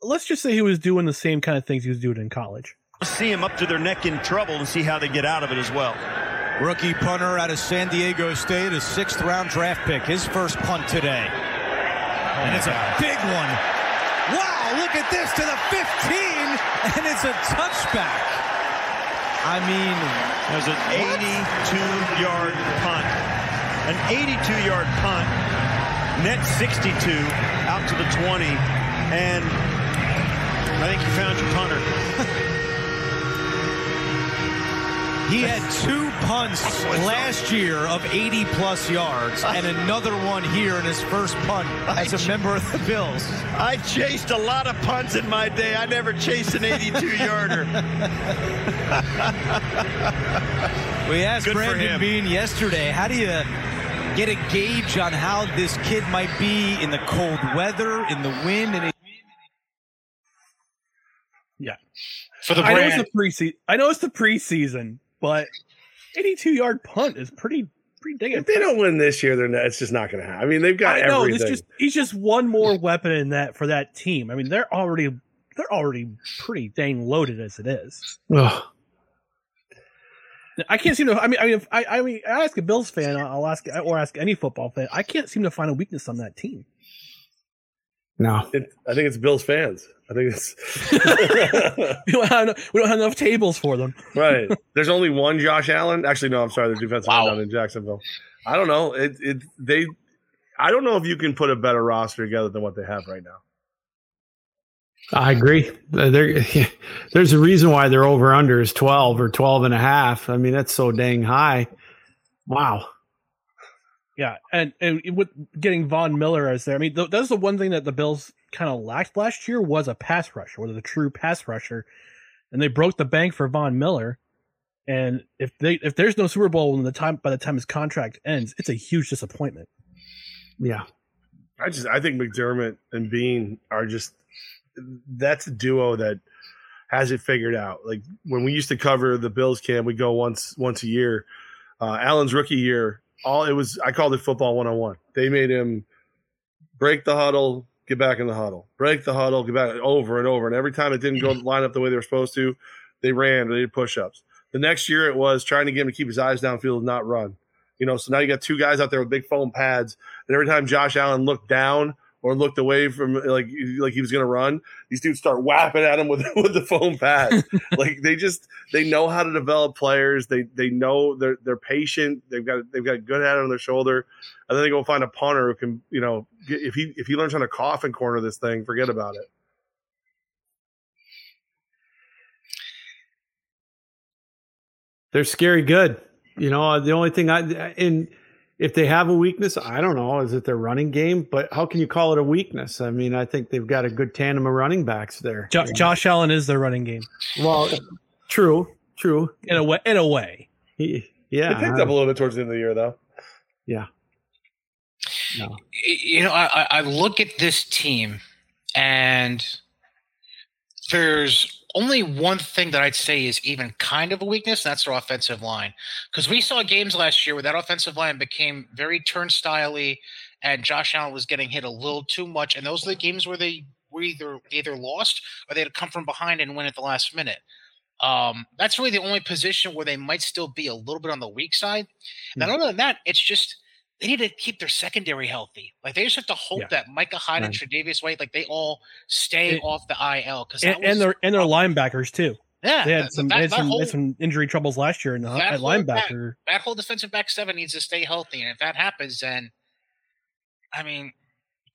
Let's just say he was doing the same kind of things he was doing in college. See him up to their neck in trouble and see how they get out of it as well. Rookie punter out of San Diego State, a sixth round draft pick, his first punt today. And it's a big one. Wow, look at this to the 15, and it's a touchback. I mean, there's an 82 yard punt. An 82 yard punt, net 62 out to the 20, and I think you found your punter. [laughs] He had two punts last year of 80 plus yards and another one here in his first punt as a member of the Bills. I chased a lot of punts in my day. I never chased an 82 yarder. we asked Good Brandon. Beane yesterday, how do you get a gauge on how this kid might be in the cold weather, in the wind, and Yeah. For the I know it's the preseason. I know it's the preseason, but 82 yard punt is pretty pretty dang If they don't win this year, then it's just not going to happen. I mean, they've got I know everything. just he's just one more weapon in that for that team. I mean, they're already they're already pretty dang loaded as it is. Ugh. I can't seem to. I mean, I mean, if I, I mean, I ask a Bills fan, I'll ask or ask any football fan. I can't seem to find a weakness on that team. No, It, I think it's Bills fans. I think it's [laughs] we, don't have, enough- we don't have enough tables for them. right. There's only one Josh Allen. Actually, no. I'm sorry. The defensive wow. down in Jacksonville. I don't know. It it they. I don't know if you can put a better roster together than what they have right now. I agree. There, [laughs] there's a reason why their over under is 12 or 12 and a half. I mean, that's so dang high. Wow. Yeah, and and with getting Von Miller as there, I mean, th- that's the one thing that the Bills kind of lacked last year was a pass rusher, was a true pass rusher, and they broke the bank for Von Miller. And if they if there's no Super Bowl when the time by the time his contract ends, it's a huge disappointment. Yeah, I just I think McDermott and Beane are just that's a duo that has it figured out. Like when we used to cover the Bills camp, we go once once a year. Uh, Allen's rookie year, all it was I called it football one on one. They made him break the huddle, get back in the huddle, break the huddle, get back over and over. And every time it didn't go [laughs] line up the way they were supposed to, they ran, or they did push ups. The next year it was trying to get him to keep his eyes downfield and not run. You know, so now you got two guys out there with big foam pads, and every time Josh Allen looked down or looked away from like like he was going to run, these dudes start whapping at him with [laughs] with the foam pads. [laughs] like they just they know how to develop players. They they know they're they're patient. They've got they've got a good head on their shoulder, and then they go find a punter who can you know get, if he if he learns how to coffin corner this thing, forget about it. they're scary good. You know, the only thing I in if they have a weakness, I don't know, is it their running game? But how can you call it a weakness? I mean, I think they've got a good tandem of running backs there. Jo- Josh Allen is their running game. Well, true, true. In a way, in a way. He, yeah, It picked up a little bit towards the end of the year, though. Yeah. No. you know, I, I- I look at this team, and there's only one thing that I'd say is even kind of a weakness, and that's their offensive line. Because we saw games last year where that offensive line became very turnstile and Josh Allen was getting hit a little too much. And those are the games where they were either either lost or they had to come from behind and win at the last minute. Um, that's really the only position where they might still be a little bit on the weak side. And Hmm. other than that, it's just they need to keep their secondary healthy. Like they just have to hope Yeah. that Micah Hyde and Tre'Davious White, like they all stay And- off the IL because And, and their and their linebackers too. Yeah, they had that- some that- they had some, whole- had some injury troubles last year in the, that at whole back- linebacker. that whole defensive back seven needs to stay healthy, and if that happens, then I mean,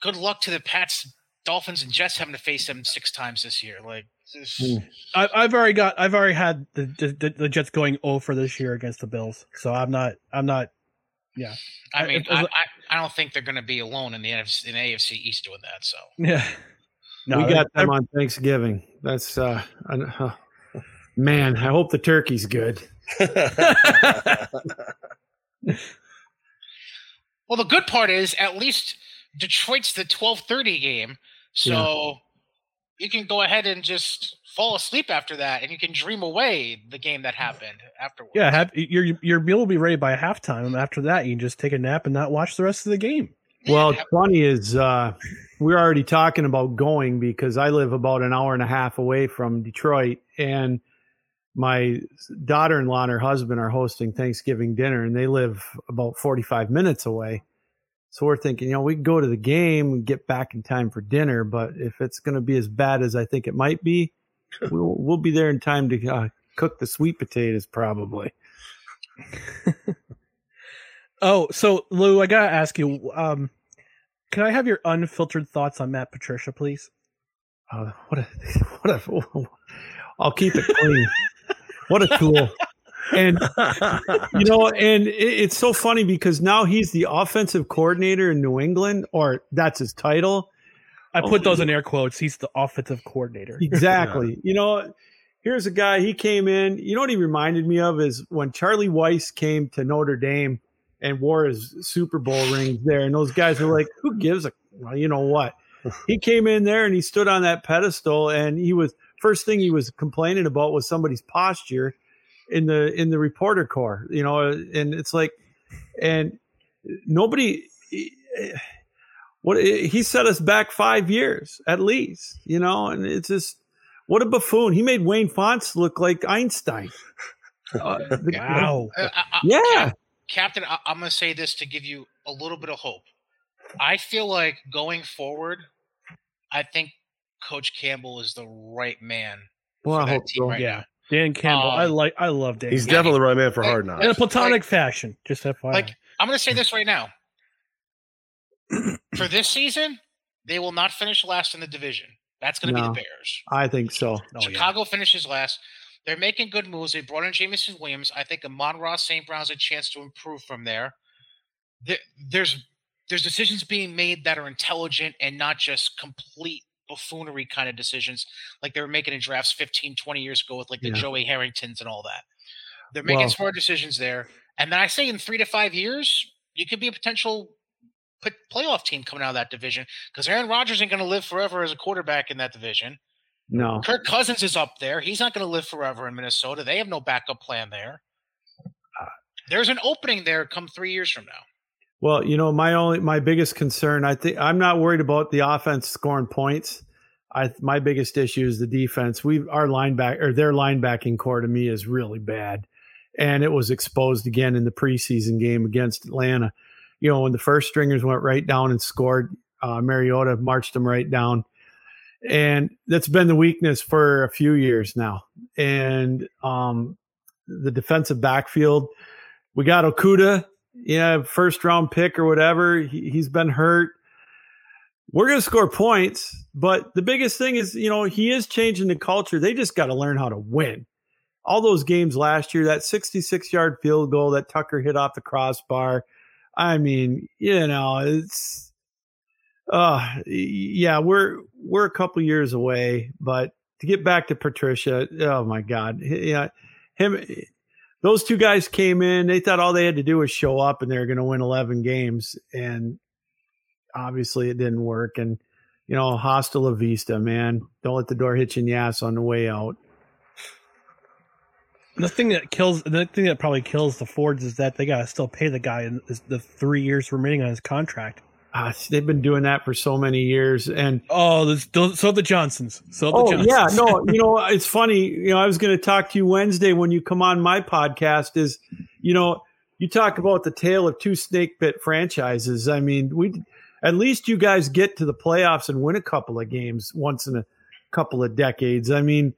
good luck to the Pats, Dolphins, and Jets having to face them six times this year. Like, this- Hmm. I, I've already got I've already had the, the the Jets going over this year against the Bills, so I'm not I'm not. Yeah, I mean, I, I, I don't think they're going to be alone in the NFC, in AFC East doing that. So yeah. No, we got them on Thanksgiving. That's uh, I- uh, man. I hope the turkey's good. [laughs] Well, the good part is at least Detroit's the twelve thirty game, so you can go ahead and just fall asleep after that, and you can dream away the game that happened afterwards. Yeah, have, your your meal will be ready by halftime. and After that, you can just take a nap and not watch the rest of the game. Well, it's funny is uh, we're already talking about going because I live about an hour and a half away from Detroit, and my daughter-in-law and her husband are hosting Thanksgiving dinner, and they live about forty-five minutes away. So we're thinking, you know, we can go to the game and get back in time for dinner, but if it's going to be as bad as I think it might be, we'll, we'll be there in time to uh, cook the sweet potatoes, probably. [laughs] Oh, so Lou, I gotta ask you, um, can I have your unfiltered thoughts on Matt Patricia, please? Uh, what a [laughs] what a I'll keep it clean. what a tool. And you know, and it, it's so funny because now he's the offensive coordinator in New England, or that's his title. I put those in air quotes. He's the offensive coordinator. [laughs] Exactly. You know, here's a guy. He came in. You know what he reminded me of is when Charlie Weis came to Notre Dame and wore his Super Bowl rings there, and those guys were like, "Who gives a well, you know what?" [laughs] He came in there and he stood on that pedestal, and he was first thing he was complaining about was somebody's posture in the in the reporter corps. You know, and it's like, and nobody. What he set us back five years at least, you know, and it's just what a buffoon. He made Wayne Fontes look like Einstein. [laughs] Uh, the- Wow. Uh, [laughs] I- I- Yeah. Captain, I- I'm going to say this to give you a little bit of hope. I feel like going forward, I think Coach Campbell is the right man. Well, for I that hope team so. right yeah, now. Dan Campbell. I Um, like. I love Dan. He's Campbell. definitely the right man for hard knocks. in a platonic fashion. Just FYI. Like, I'm going to say this right now. For this season, they will not finish last in the division. That's going to be the Bears. I think so. Oh, Chicago finishes last. They're making good moves. They brought in Jameson Williams. I think Amon-Ra St. Brown's a chance to improve from there. there. There's there's decisions being made that are intelligent and not just complete buffoonery kind of decisions like they were making in drafts 15, 20 years ago with like the Yeah. Joey Harringtons and all that. They're making Well- smart decisions there. And then I say in three to five years, you could be a potential put playoff team coming out of that division because Aaron Rodgers ain't going to live forever as a quarterback in that division. No. Kirk Cousins is up there. He's not going to live forever in Minnesota. They have no backup plan there. Uh, There's an opening there come three years from now. Well, you know, my only my biggest concern, I think I'm not worried about the offense scoring points. I my biggest issue is the defense. We our linebacker or their linebacking core to me is really bad. And it was exposed again in the preseason game against Atlanta. You know, when the first stringers went right down and scored, uh, Mariota marched them right down. And that's been the weakness for a few years now. And um, the defensive backfield, we got Okudah, yeah, first round pick or whatever. He, he's been hurt. We're going to score points, but the biggest thing is, you know, he is changing the culture. They just got to learn how to win. All those games last year, that 66 yard field goal that Tucker hit off the crossbar. I mean, you know, it's, uh, yeah, we're, we're a couple years away, but to get back to Patricia, oh my God. Yeah. Him, those two guys came in. They thought all they had to do was show up and they were going to win 11 games. And obviously it didn't work. And, you know, hasta la vista, man. Don't let the door hit you in the ass on the way out. The thing that kills, the thing that probably kills the Fords is that they gotta still pay the guy in the- three years remaining on his contract. Uh, they've been doing that for so many years. And oh, this, so the Johnsons, so the oh Johnsons. yeah, no, [laughs] you know it's funny. You know, I was going to talk to you Wednesday when you come on my podcast. Is you know you talk about the tale of two snake bit franchises. I mean, we at least you guys get to the playoffs and win a couple of games once in a couple of decades. I mean,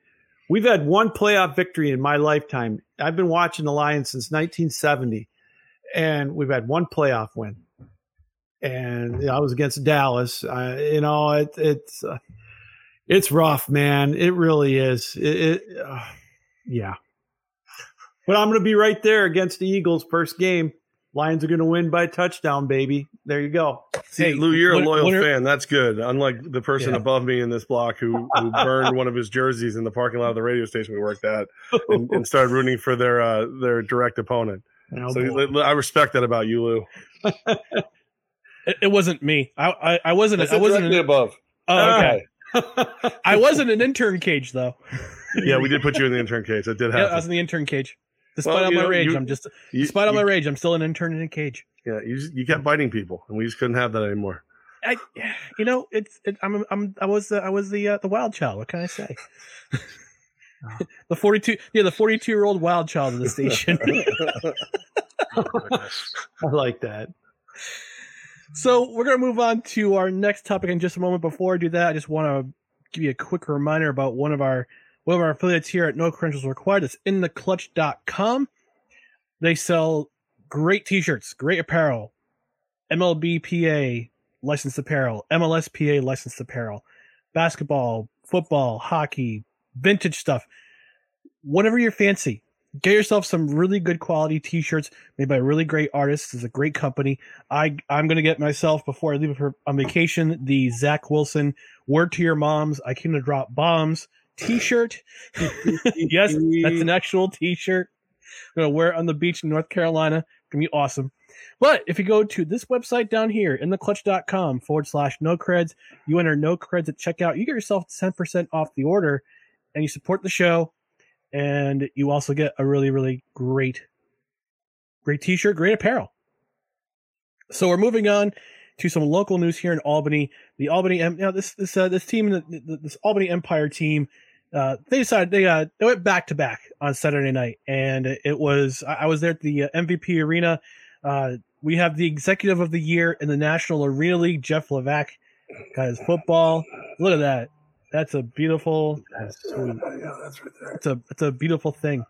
we've had one playoff victory in my lifetime. I've been watching the Lions since 1970, and we've had one playoff win. And I was against Dallas. Uh, you know, it, it's uh, it's rough, man. It really is. It, it uh, yeah. But I'm going to be right there against the Eagles first game. Lions are going to win by touchdown, baby. There you go. See, Lou, you're a loyal fan. That's good. Unlike the person Yeah. above me in this block who, who [laughs] burned one of his jerseys in the parking lot of the radio station we worked at [laughs] and, and started rooting for their uh, their direct opponent. Oh, so boy. I respect that about you, Lou. [laughs] It, it wasn't me. I I, I wasn't. That's I wasn't directly above. Oh, okay. I wasn't an intern cage though. Yeah, we did put you in the intern cage. It did Yeah, happen. I was in the intern cage. Despite Well, all my know, rage, you- I'm just you- despite all my rage, I'm still an intern in a cage. Yeah, you just, you kept biting people, and we just couldn't have that anymore. I, you know, it's it, I'm I'm I was the I was the uh, the wild child. What can I say? [laughs] the 42 yeah the 42 year old wild child of the [laughs] station. [laughs] I like that. So we're gonna move on to our next topic in just a moment. Before I do that, I just want to give you a quick reminder about one of our one of our affiliates here at No Credentials Required. It's intheclutch.com. They sell great t-shirts, great apparel, MLBPA licensed apparel, MLSPA licensed apparel, basketball, football, hockey, vintage stuff. Whatever you're fancy. Get yourself some really good quality t-shirts made by really great artists. It's a great company. I I'm gonna get myself before I leave for on vacation the Zach Wilson "Word to Your Moms." I came to drop bombs T-shirt. [laughs] yes, that's an [laughs] actual T-shirt. I'm gonna wear it on the beach in North Carolina. It's gonna be awesome. But if you go to this website down here in theclutch.com forward slash no creds, you enter no creds at checkout, you get yourself 10% off the order and you support the show. And you also get a really, really great, great t shirt, great apparel. So we're moving on to some local news here in Albany. The Albany, now this this uh, this team, the- this Albany Empire team, uh, they decided they uh, they went back to back on Saturday night, and it was I I was there at the uh, MVP arena. Uh, we have the executive of the year in the National Arena League, Jeff Levac, got his football. Look at that. That's a beautiful. That's sweet. Yeah, that's right there. It's a it's a beautiful thing.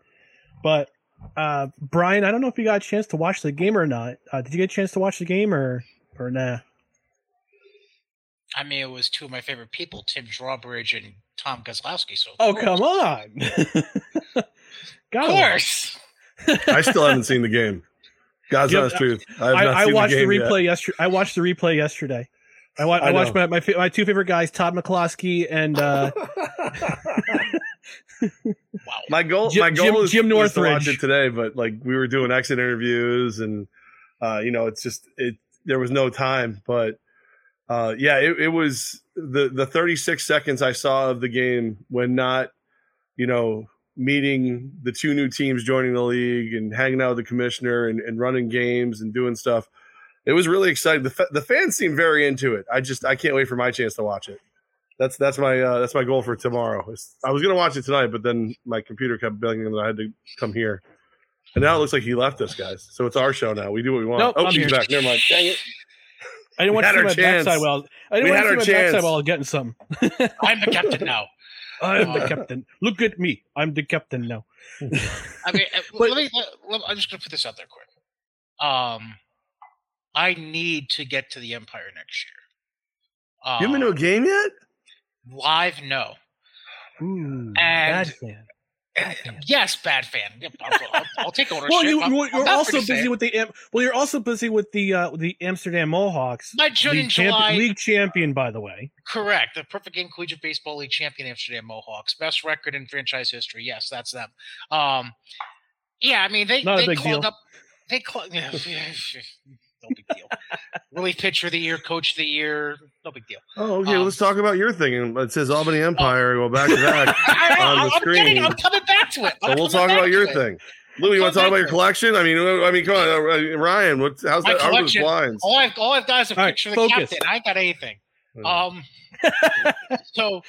But uh, Brian, I don't know if you got a chance to watch the game or not. Uh, did you get a chance to watch the game or or nah? I mean, it was two of my favorite people, Tim Drawbridge and Tom Kozlowski. So Oh course. come on! [laughs] of Gotta course. I still haven't seen the game. God's Yeah, honest truth. I, have I, not I seen watched the, game yet. replay yesterday. I watched the replay yesterday. I, wa- I, I watched my my, my two favorite guys, Todd McCloskey and uh, [laughs] My goal, Jim- my goal Jim- is, Jim was to watch it today, but like we were doing exit interviews, and uh, you know, it's just it. There was no time, but uh, yeah, it, it was the the 36 seconds I saw of the game when not, you know, meeting the two new teams joining the league and hanging out with the commissioner and, and running games and doing stuff. It was really exciting. The the fans seem very into it. I just I can't wait for my chance to watch it. That's that's my uh, that's my goal for tomorrow. I was gonna watch it tonight, but then my computer kept bellinging that I had to come here. And now it looks like he left us, guys. So it's our show now. We do what we want. Nope, oh, I'm he's here. back. Never mind. Dang it. I didn't We want to had see our my chance. backside while I We didn't want had to our see my backside chance. while I was getting some. [laughs] I'm the captain now. [laughs] I'm the Uh, captain. Look at me. I'm the captain now. I mean, uh, let me. Let, let- I'm just gonna put this out there quick. Um, I need to get to the Empire next year. Um, You haven't been to a game yet? live? No. Ooh, And- bad fan. [laughs] Yes, bad fan. I'll, I'll, I'll take ownership. Well, you, I'm- you- I'm you're also busy with the well. You're also busy with the uh, the Amsterdam Mohawks. My June league July- league champion, by the way. Correct. The Perfect Game Collegiate Baseball League champion Amsterdam Mohawks. Best record in franchise history. Yes, that's them. Um, yeah, I mean they Not they clog deal. up. They clog. [laughs] no big deal. Relief pitcher of the year, coach of the year. No big deal. Oh, okay. Um, well, let's talk about your thing. It says Albany Empire. Go back to that [laughs] I, on the am screen. getting. I'm coming back to it. so I'm we'll talk about your it. thing. Lou, you want to talk about your collection? I mean, uh, I mean, come on, uh, Ryan. What's how's My that? How are those collection. blinds? All I've all I've got is a All right, picture of the focus. captain. I ain't got anything. Um. [laughs] so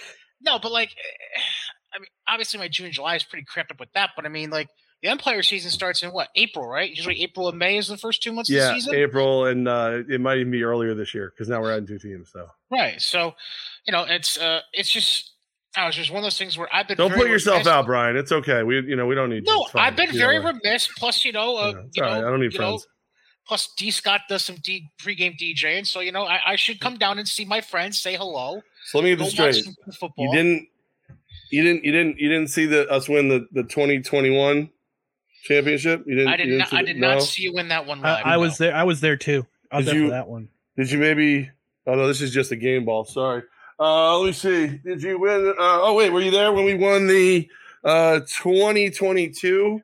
no, but like, [sighs] I mean, obviously my June July is pretty cramped up with that. But I mean, like, the Empire season starts in what April, right? Usually April and May is the first two months of Yeah, the season. April, and uh, it might even be earlier this year because now we're adding two teams. So Right. So, you know, it's uh, it's just. I was just one of those things where I've been. don't very put yourself remiss- out, Brian. It's okay. We, you know, we don't need. No, It's fine. I've been Either very way. remiss. Plus, you know, uh, it's you all know, right. I don't need you know, friends. plus D Scott does some D pregame DJing, so you know, I, I should come down and see my friends, say hello. So let me get go this straight. You didn't, you didn't, you didn't, you didn't see the us win the the twenty twenty one championship? You didn't. I did you not. didn't I see did the- not see you win that one I, live. I no. was there. I was there too. I was Did there you- for that one. Did you maybe? Oh no, this is just a game ball. Sorry. Uh, let me see. Did you win? Uh, oh wait, were you there when we won the uh 2022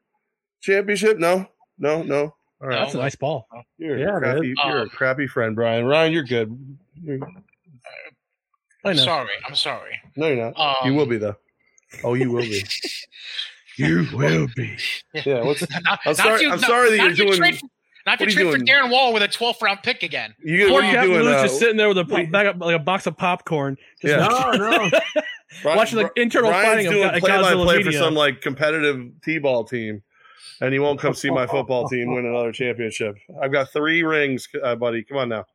championship? No, no, no. All right, That's a nice ball. You're Yeah, a crappy, you're a crappy friend, Brian. Ryan, you're good. You're- I I'm know. sorry. I'm sorry. no, you're not. Um, you will be though. Oh, you will be. [laughs] You [laughs] will be. Yeah. What's, [laughs] Not- I'm sorry. if you- I'm not- sorry that you're you doing. trade for- Not to are you trade for? Darren Wall with a 12th round pick again. You, Poor what are you Captain doing? Lou's uh, just sitting there with a what are you- bag of, like a box of popcorn. Just Yeah. No, no. [laughs] Watching the internal Brian's fighting of doing Go- play by play for some like competitive t-ball team, and he won't come see my football team win another championship. I've got three rings, uh, buddy. Come on now.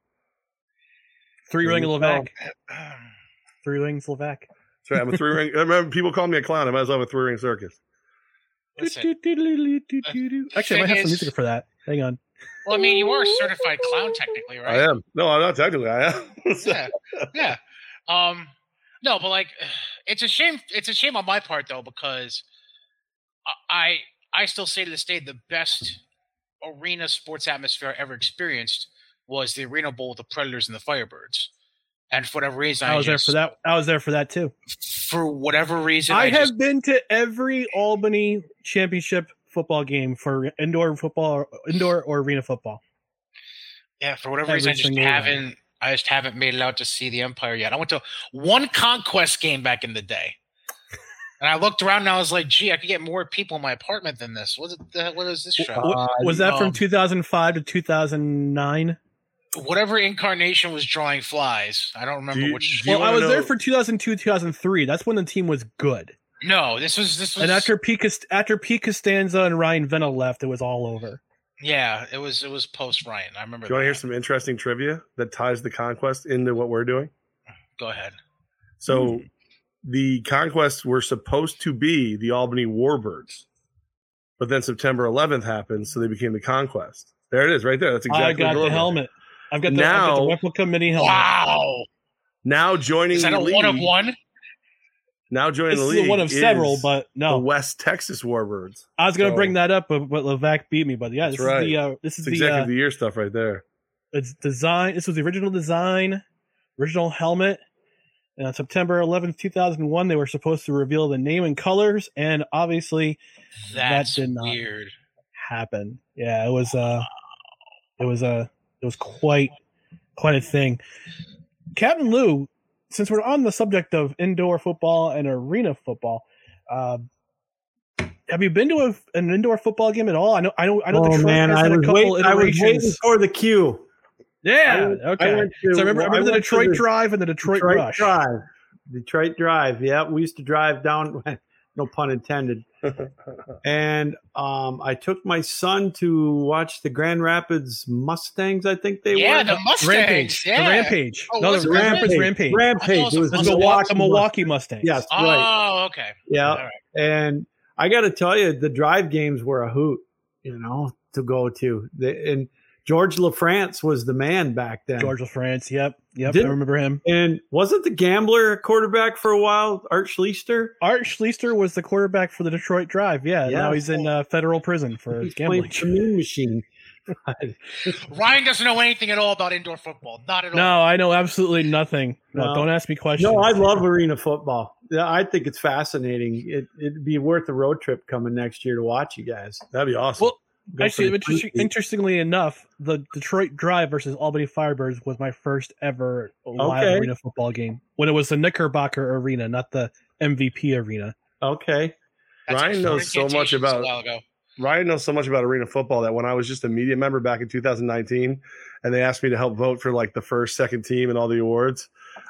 Three ring There Levac. Three rings Levac. That's right. I'm a three ring. I remember people call me a clown. I might as well have a three ring circus. Listen, Actually, I might have some music for that. Hang on. well, I mean, you are a certified clown technically, right? I am. No, I'm not technically. I am. [laughs] yeah, yeah. Um, no, but like, [sighs] it's a shame. It's a shame on my part though because I I still say to this day the best arena sports atmosphere I ever experienced was the Arena Bowl with the Predators and the Firebirds. And for whatever reason, I was there just, for that. I was there for that too. For whatever reason, I, I, have just, been to every Albany championship football game for indoor football, indoor or arena football. yeah, for whatever every reason, I just haven't. I just haven't made it out to see the Empire yet. I went to one conquest game back in the day. And I looked around and I was like, gee, I could get more people in my apartment than this. What is, the, what is this show? Wa- was that from Um, 2005 to 2009? Whatever incarnation was drawing flies. I don't remember you- which. do Well, I wanna was there for 2002, 2003. That's when the team was good. No, this was this was And after Pete, after Pete Costanza and Ryan Venna left, it was all over. yeah, it was it was post Ryan. I remember. Do you want to hear some interesting trivia that ties the conquest into what we're doing? Go ahead. So, hmm. the conquests were supposed to be the Albany Warbirds, but then September 11th happened, so they became the conquest. There it is, right there. That's exactly I got the the helmet. I've got the, I've got the replica mini helmet. Wow, Now joining is that the a league, one of one? Now joining This the is league, one of several, is but the no. West Texas Warbirds. I was going to So, bring that up, but, but Levac beat me. But yeah, this That's right. is the uh, this It's is the executive uh, of the year stuff right there. it's design. This was the original design, original helmet. And on September 11th, 2001, they were supposed to reveal the name and colors, and obviously That's did not- weird. happen. Yeah, it was uh it was uh, it was quite quite a thing. Captain Lou, since we're on the subject of indoor football and arena football, uh, have you been to a, an indoor football game at all? I know, I know, I know. oh Detroit man, I had a was, couple wait, I was waiting for the queue. Yeah, I went- I okay. to- so I remember, I I remember the Detroit the- Drive and the Detroit, Rush. Detroit Rush. Drive. Detroit Drive. Yeah, we used to drive down. [laughs] No pun intended. And um, I took my son to watch the Grand Rapids Mustangs. I think they were. Yeah, were the Mustangs. Rampage. Yeah. The Rampage. Oh, no, the it Grand Rampage. Rampage. It was it was the Milwaukee, Milwaukee Mustangs. Yes, right. Oh, okay. Yeah. All right. And I got to tell you, the drive games were a hoot, you know, to go to. The, and George LaFrance was the man back then. George LaFrance. Yep. Yep. Did- I remember him. And wasn't the gambler quarterback for a while, Art Schleister? Art Schleister was the quarterback for the Detroit Drive. Yeah. Yeah. Now he's in uh, federal prison for He's gambling. playing machine. [laughs] Ryan doesn't know anything at all about indoor football. Not at all. No, I know absolutely nothing. No, No. don't ask me questions. No, I love arena football. Yeah, I think it's fascinating. It, it'd be worth a road trip coming next year to watch you guys. That'd be awesome. Well, Go Actually, interesting, interestingly enough, the Detroit Drive versus Albany Firebirds was my first ever live Okay. arena football game when it was the Knickerbocker Arena, not the MVP Arena. Okay. That's Ryan knows so much about a while ago. Ryan knows so much about arena football that when I was just a media member back in 2019, and they asked me to help vote for like the first, second team and all the awards,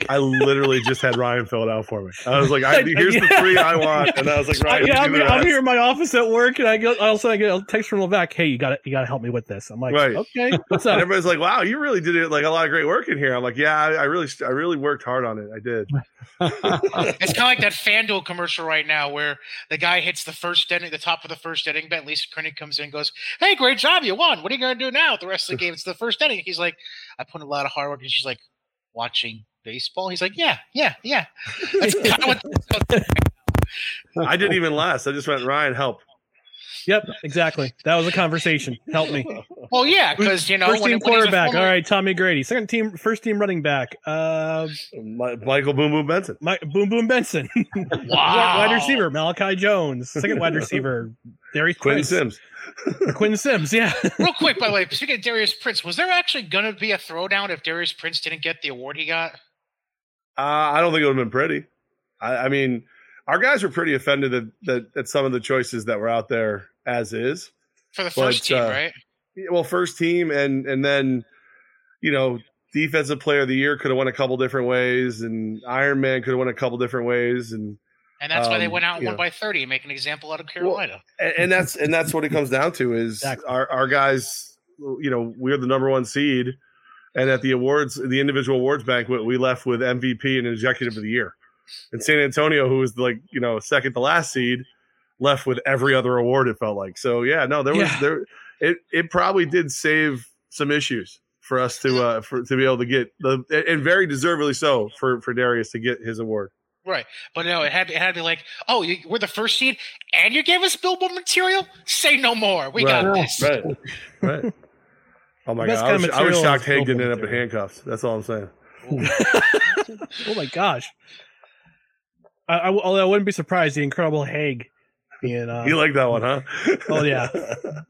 I literally just had Ryan fill it out for me. I was like, I, [laughs] "Here's the three I want," and I was like, "Ryan, yeah, I'm, the I'm here in my office at work, and I go. All of a I get a text from Levac. Hey, you got to you got to help me with this. I'm like, Right. okay, [laughs] what's And up? everybody's like, "Wow, you really did it! Like a lot of great work in here." I'm like, "Yeah, I, I really, I really worked hard on it. I did." [laughs] It's kind of like that FanDuel commercial right now where the guy hits the first inning, the top of the first inning. Bet Lisa Koenig comes in and goes, Hey, great job. You won. What are you going to do now with the rest of the game? It's the first inning. He's like, I put in a lot of hard work. And she's like, Watching baseball? He's like, Yeah, yeah, yeah. [laughs] That's kind of what I didn't even last. I just went, "Ryan, help." Yep, exactly. That was a conversation. Help me. Well, yeah, because you know, first team when quarterback. former- All right, Tommy Grady. Second team, first team running back. Uh, My, Michael Boom Boom Benson. My, Boom Boom Benson. [laughs] Wow. wide receiver Malachi Jones. Second wide receiver Darius Quinn Prince. Sims. [laughs] Quinn Sims. Yeah. Real quick, by the way, speaking of Darius Prince, was there actually going to be a throwdown if Darius Prince didn't get the award he got? Uh, I don't think it would have been pretty. I, I mean, our guys were pretty offended that, at, at some of the choices that were out there as is. For the first But, team, uh, right? Well, first team, and and then, you know, defensive player of the year could have went a couple different ways, and Iron Man could have went a couple different ways, and And that's why they um, went out and won know. by 30 and make an example out of Carolina. and, and that's and that's what it comes down to is our our guys. You know, we're the number one seed, and at the awards, the individual awards banquet, we left with MVP and executive of the year. And San Antonio, who was like you know second to last seed, left with every other award. It felt like so. Yeah, no, there was Yeah. there. It it probably did save some issues for us to uh for to be able to get the and very deservedly so for for Darius to get his award. Right. But no, it had, it had to be like, oh, you, we're the first seed and you gave us billboard material? Say no more. We got this. Right. Right. Oh my god! I was, I was shocked Haig didn't end up in handcuffs. That's all I'm saying. [laughs] oh my gosh. I, I, although I wouldn't be surprised the incredible Haig being. Uh, you like that one, huh? Oh yeah. [laughs]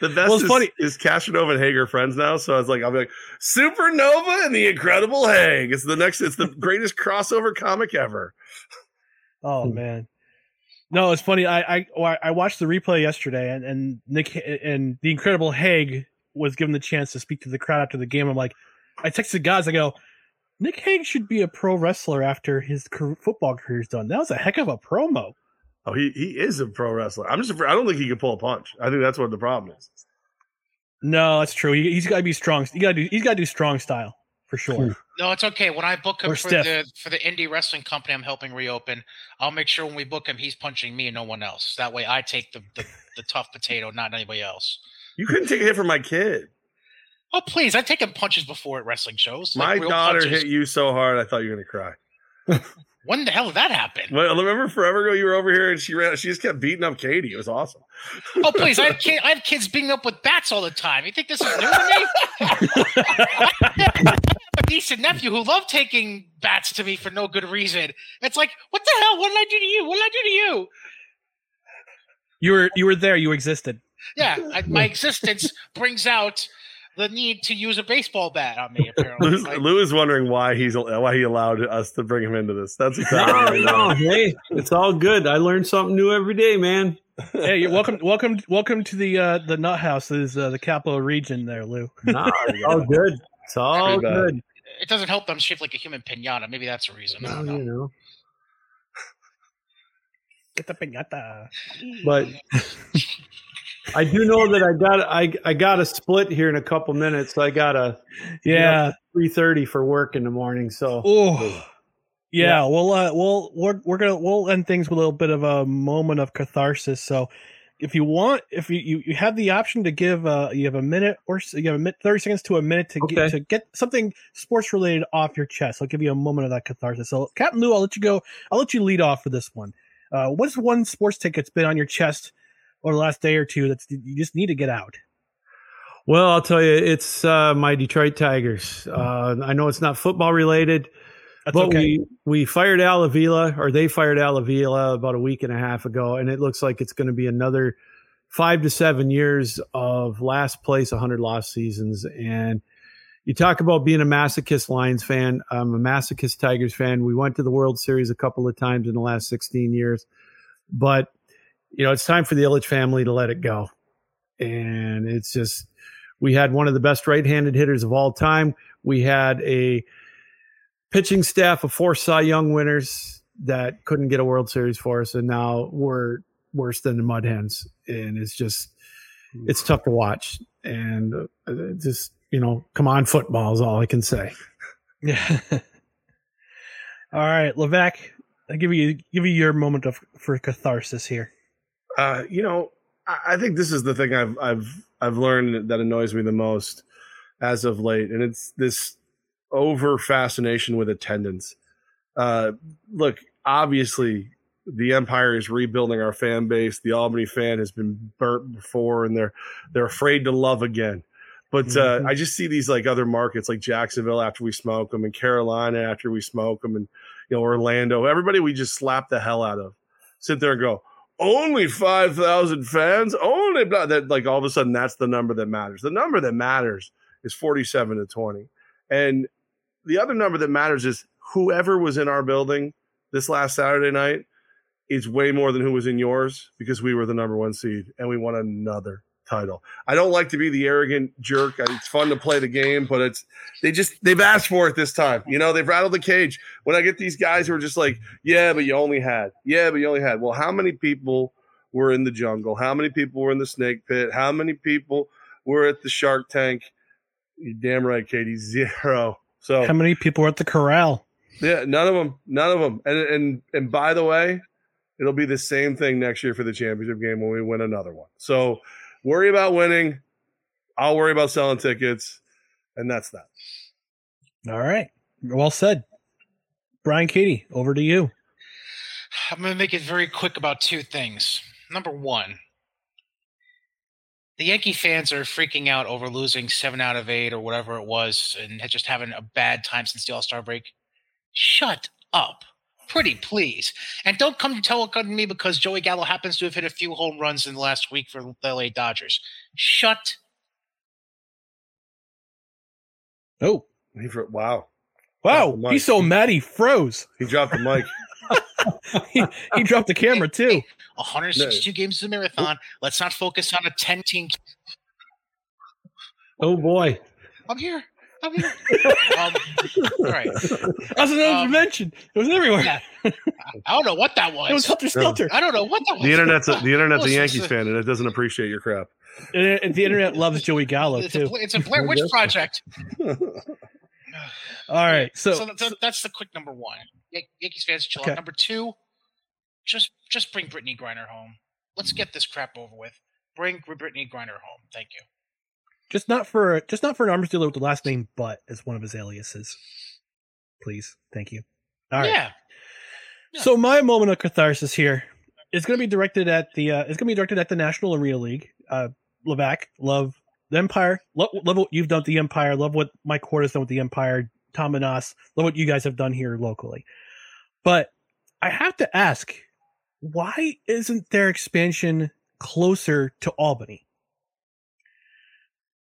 The best Well, it's is, funny- is Castronova and Haig are friends now, so I was like, I'll be like, Supernova and the Incredible Haig. It's the next. It's the [laughs] greatest crossover comic ever. Oh man. No, it's funny. I I I watched the replay yesterday, and and Nick and the Incredible Haig was given the chance to speak to the crowd after the game. I'm like, I texted guys. I go, Nick Haig should be a pro wrestler after his car- football career's done. That was a heck of a promo. Oh, he he is a pro wrestler. I'm just. I don't think he can pull a punch. I think that's what the problem is. No, that's true. He, he's got to be strong. He got to do. He's got to do strong style for sure. Hmm. No, it's okay. When I book him Or for stiff. the for the indie wrestling company I'm helping reopen, I'll make sure when we book him, he's punching me and no one else. That way, I take the the, the tough potato, not anybody else. You couldn't take a hit from my kid. Oh please! I've taken punches before at wrestling shows. My like real daughter punches. hit you so hard, I thought you were gonna cry. [laughs] When the hell did that happen? Well, remember forever ago you were over here and she ran. She just kept beating up Katie. It was awesome. Oh please! I have, [laughs] kid, I have kids beating up with bats all the time. You think this is new to me? [laughs] I have a niece and nephew who love taking bats to me for no good reason. It's like, what the hell? What did I do to you? What did I do to you? You were you were there. You existed. Yeah, [laughs] I, my existence brings out the need to use a baseball bat on me. Apparently, Lou, Like, Lou is wondering why he's why he allowed us to bring him into this. That's No, exactly no, hey, it's all good. I learn something new every day, man. hey, you're welcome, welcome, welcome to the uh, the Nut House. Is uh, the capital region there, Lou? No, it's all [laughs] good. It's all Pretty bad. good. it doesn't help that I'm shaped like a human pinata. Maybe that's a reason. I don't know. you know. Get the piñata. But [laughs] I do know that I got I I got a split here in a couple minutes. I got a Yeah. three thirty for work in the morning. So Oh, yeah. We'll uh, we'll we're we're gonna we'll end things with a little bit of a moment of catharsis. So, if you want, if you you, you have the option to give, uh, you have a minute or you have a minute, thirty seconds to a minute to get to get something sports related off your chest. I'll give you a moment of that catharsis. So, Captain Lou, I'll let you go. I'll let you lead off for this one. Uh, what's one sports ticket that's been on your chest over the last day or two that you just need to get out? Well, I'll tell you, it's uh, my Detroit Tigers. Uh, I know it's not football related, That's but okay. we we fired Al Avila, or they fired Al Avila about a week and a half ago, and it looks like it's going to be another five to seven years of last place, 100 lost seasons. And you talk about being a masochist Lions fan. I'm a masochist Tigers fan. We went to the World Series a couple of times in the last 16 years, but you know, it's time for the Ilitch family to let it go. And it's just, we had one of the best right handed hitters of all time. We had a pitching staff of four Cy Young winners that couldn't get a World Series for us. And now we're worse than the Mud Hens. And it's just, it's tough to watch. And uh, just, you know, come on, football is all I can say. Yeah. [laughs] All right, Levac, I give you give you your moment of for catharsis here. Uh, you know, I, I think this is the thing I've I've I've learned that annoys me the most as of late, and it's this over fascination with attendance. Uh, look, obviously, the Empire is rebuilding our fan base. The Albany fan has been burnt before, and they're they're afraid to love again. But uh, Mhm. I just see these like other markets, like Jacksonville after we smoke them, and Carolina after we smoke them, and you know Orlando. Everybody we just slap the hell out of. Sit there and go, only five thousand fans, only blah. That like all of a sudden that's the number that matters. The number that matters is forty-seven to twenty, and the other number that matters is whoever was in our building this last Saturday night is way more than who was in yours because we were the number one seed and we won another title. I don't like to be the arrogant jerk. It's fun to play the game, but it's they just they've asked for it this time. You know, they've rattled the cage. When I get these guys who are just like, yeah, but you only had, yeah, but you only had. Well, how many people were in the jungle? How many people were in the snake pit? How many people were at the Shark Tank? You're damn right, Cady. [laughs] Zero. So How many people were at the corral? yeah, none of them, none of them. And and and by the way, it'll be the same thing next year for the championship game when we win another one. So worry about winning. I'll worry about selling tickets, and that's that. All right. Well said. Brian Cady, over to you. I'm going to make it very quick about two things. Number one, the Yankee fans are freaking out over losing seven out of eight or whatever it was and just having a bad time since the All Star break. Shut up. Pretty please. And don't come to tell me because Joey Gallo happens to have hit a few home runs in the last week for the LA Dodgers. Shut Oh. He fro- wow. Wow. Dropped. He's so mad he froze. He dropped the mic. [laughs] [laughs] he, he dropped the camera too. 162 games is a marathon. Let's not focus on a 10 team. Oh boy. I'm here. I'm here. um, all right. That's another dimension. It was everywhere. Yeah. I don't know what that was. It was Helter Skelter. I don't know what that was. The internet's a, the internet's a Yankees fan, and it doesn't appreciate your crap. And- and the internet loves Joey Gallo It's a, too. it's a Blair Witch project. [laughs] All right. So, So, th- that's the quick number one. Yankees fans chill Okay. out. Number two, just just bring Brittney Griner home. Let's get this crap over with. Bring Brittney Griner home. Thank you. Just not for just not for an arms dealer with the last name but as one of his aliases. Please. Thank you. All right. Yeah. So my moment of catharsis here is going to be directed at the uh, it's going to be directed at the National Arena League. Uh, Levac, love the Empire. Love, love what you've done with the Empire. Love what Mike Cord has done with the Empire. Tom Menas. Love what you guys have done here locally. But I have to ask, why isn't their expansion closer to Albany?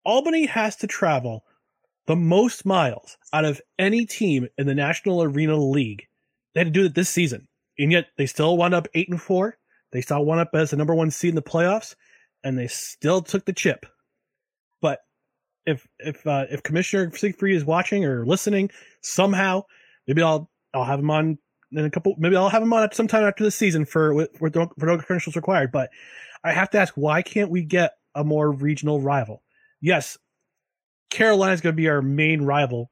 Albany has to travel the most miles out of any team in the National Arena League. They had to do it this season, and yet they still wound up eight and four. They still wound up as the number one seed in the playoffs, and they still took the chip. But if if uh, if Commissioner Siegfried is watching or listening somehow, maybe I'll I'll have him on in a couple. Maybe I'll have him on sometime after the season for for, for no credentials required. But I have to ask, why can't we get a more regional rival? Yes, Carolina's going to be our main rival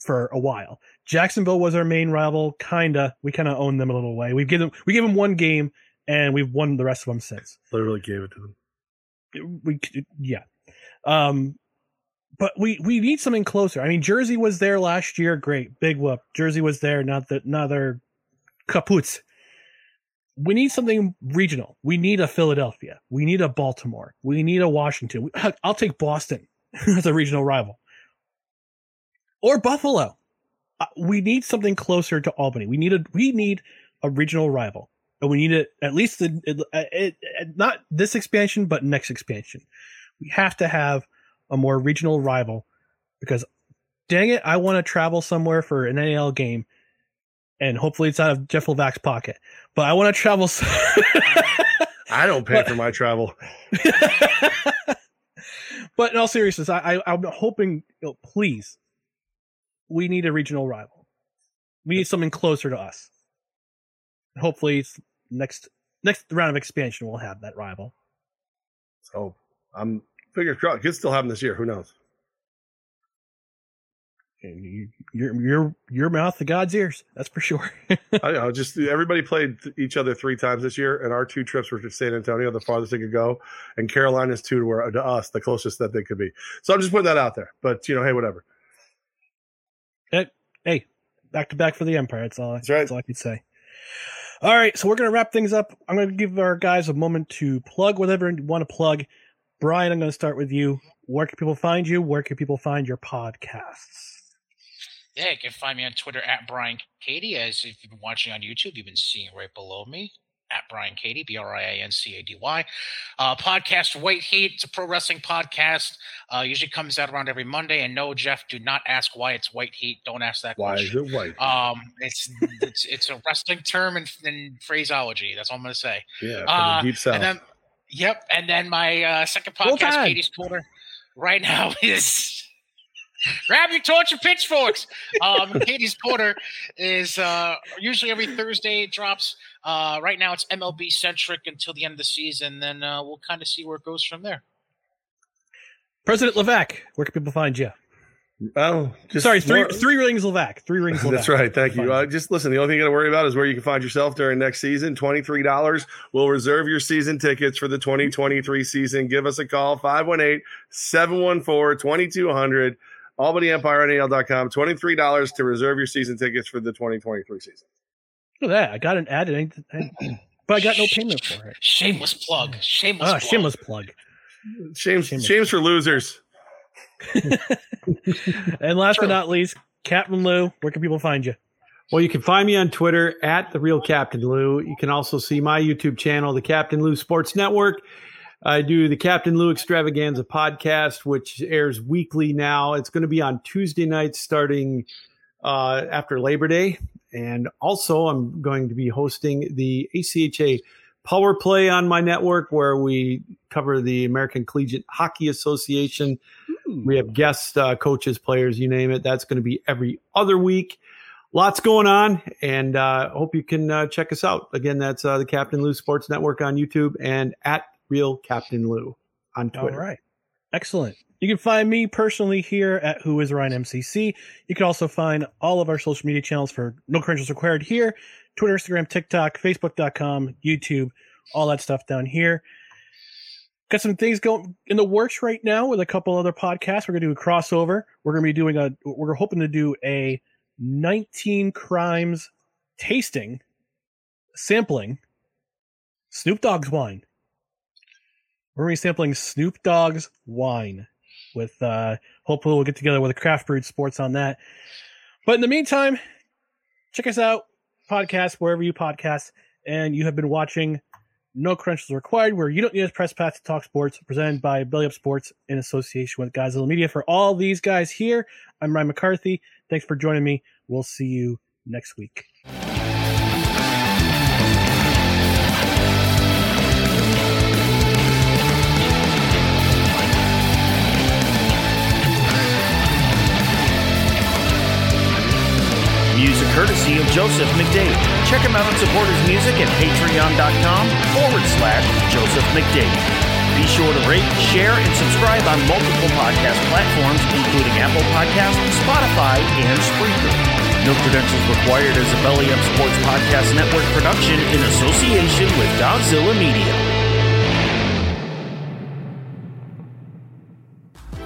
for a while. Jacksonville was our main rival, kinda. We kind of own them a little way. We give them we gave them one game, and we've won the rest of them since. Literally gave it to them. We yeah, um, but we we need something closer. I mean, Jersey was there last year, great, big whoop. Jersey was there, not that another kaputs. We need something regional. We need a Philadelphia. We need a Baltimore. We need a Washington. I'll take Boston [laughs] as a regional rival or Buffalo. Uh, We need something closer to Albany. We need a we need a regional rival, and we need it at least the, it, it- not this expansion, but next expansion. We have to have a more regional rival because, dang it, I want to travel somewhere for an NAL game, and hopefully it's out of Jeff Levac's pocket. But I want to travel. [laughs] I don't pay for my travel. [laughs] but in all seriousness, I, I I'm hoping, you know, please, we need a regional rival. We need something closer to us. Hopefully, it's next next round of expansion we'll have that rival. So I'm fingers crossed. Could still happen this year. Who knows? And you- Your your your mouth to God's ears. That's for sure. [laughs] I know. Just everybody played each other three times this year, and our two trips were to San Antonio, the farthest they could go, and Carolina's two were to us, the closest that they could be. So I'm just putting that out there. But you know, hey, whatever. Hey, hey, back to back for the Empire. That's all. That's, right. that's all I could say. All right, so we're going to wrap things up. I'm going to give our guys a moment to plug whatever you want to plug. Brian, I'm going to start with you. Where can people find you? Where can people find your podcasts? Yeah, you can find me on Twitter at Brian Cady. As if you've been watching on YouTube, you've been seeing it right below me at Brian Cady, B R I A N C A D Y. Uh, podcast White Heat. It's a pro wrestling podcast. Uh, usually comes out around every Monday. And no, Jeff, do not ask why it's White Heat. Don't ask that Why question. is it white? Um, it's it's it's a wrestling term and, and phraseology. That's all I'm going to say. Yeah, Uh, deep south. And then, yep. And then my uh, second podcast, Cady's Corner, right now [laughs] is grab your torch and pitchforks. Um, Cady's Porter is uh, usually every Thursday drops. Uh, right now it's MLB centric until the end of the season. Then uh, we'll kind of see where it goes from there. President Levac, where can people find you? Oh, sorry, three more. three rings Levac, three rings. Levac. That's right. Thank you. Uh, just listen. The only thing you got to worry about is where you can find yourself during next season. Twenty three dollars will reserve your season tickets for the twenty twenty three season. Give us a call 518 714 2200 AlbanyEmpireNAL.com. $23 to reserve your season tickets for the 2023 season. Look at that. I got an ad, but I got no payment for it. Shameless plug. Shameless ah, plug. Shameless plug. Shame, shameless. shames for losers. [laughs] and last True. but not least, Captain Lou, where can people find you? Well, you can find me on Twitter at the real Captain Lou. You can also see my YouTube channel, the Captain Lou Sports Network. I do the Captain Lou Extravaganza podcast, which airs weekly now. It's going to be on Tuesday nights starting uh, after Labor Day. And also, I'm going to be hosting the ACHA Power Play on my network, where we cover the American Collegiate Hockey Association. We have guest uh, coaches, players, you name it. That's going to be every other week. Lots going on, and uh, hope you can uh, check us out. Again, that's uh, the Captain Lou Sports Network on YouTube and at Real Captain Lou on Twitter. right. Excellent. You can find me personally here at Who is Ryan MCC. You can also find all of our social media channels for No Credentials Required here Twitter, Instagram, TikTok, Facebook.com, YouTube, all that stuff down here. Got some things going in the works right now with a couple other podcasts. We're going to do a crossover. We're going to be doing a, we're hoping to do a 19 crimes tasting, sampling Snoop Dogg's wine. We're going to be sampling Snoop Dogg's wine with, uh, hopefully we'll get together with a craft brewed sports on that. But in the meantime, check us out, podcast, wherever you podcast. And you have been watching No Credentials Required, where you don't need a press pass to talk sports, presented by Belly Up Sports in association with Guys Godzilla Media. For all these guys here, I'm Ryan McCarthy. Thanks for joining me. We'll see you next week. Courtesy of Joseph McDade. Check him out and support his music at patreon.com forward slash Joseph McDade. Be sure to rate, share, and subscribe on multiple podcast platforms, including Apple Podcasts, Spotify, and Spreaker. No credentials required as a Belly Up Sports Podcast Network production in association with Godzilla Media.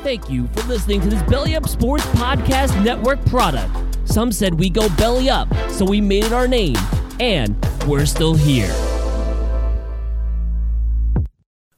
Thank you for listening to this Belly Up Sports Podcast Network product. Some said we go belly up, so we made it our name, and we're still here.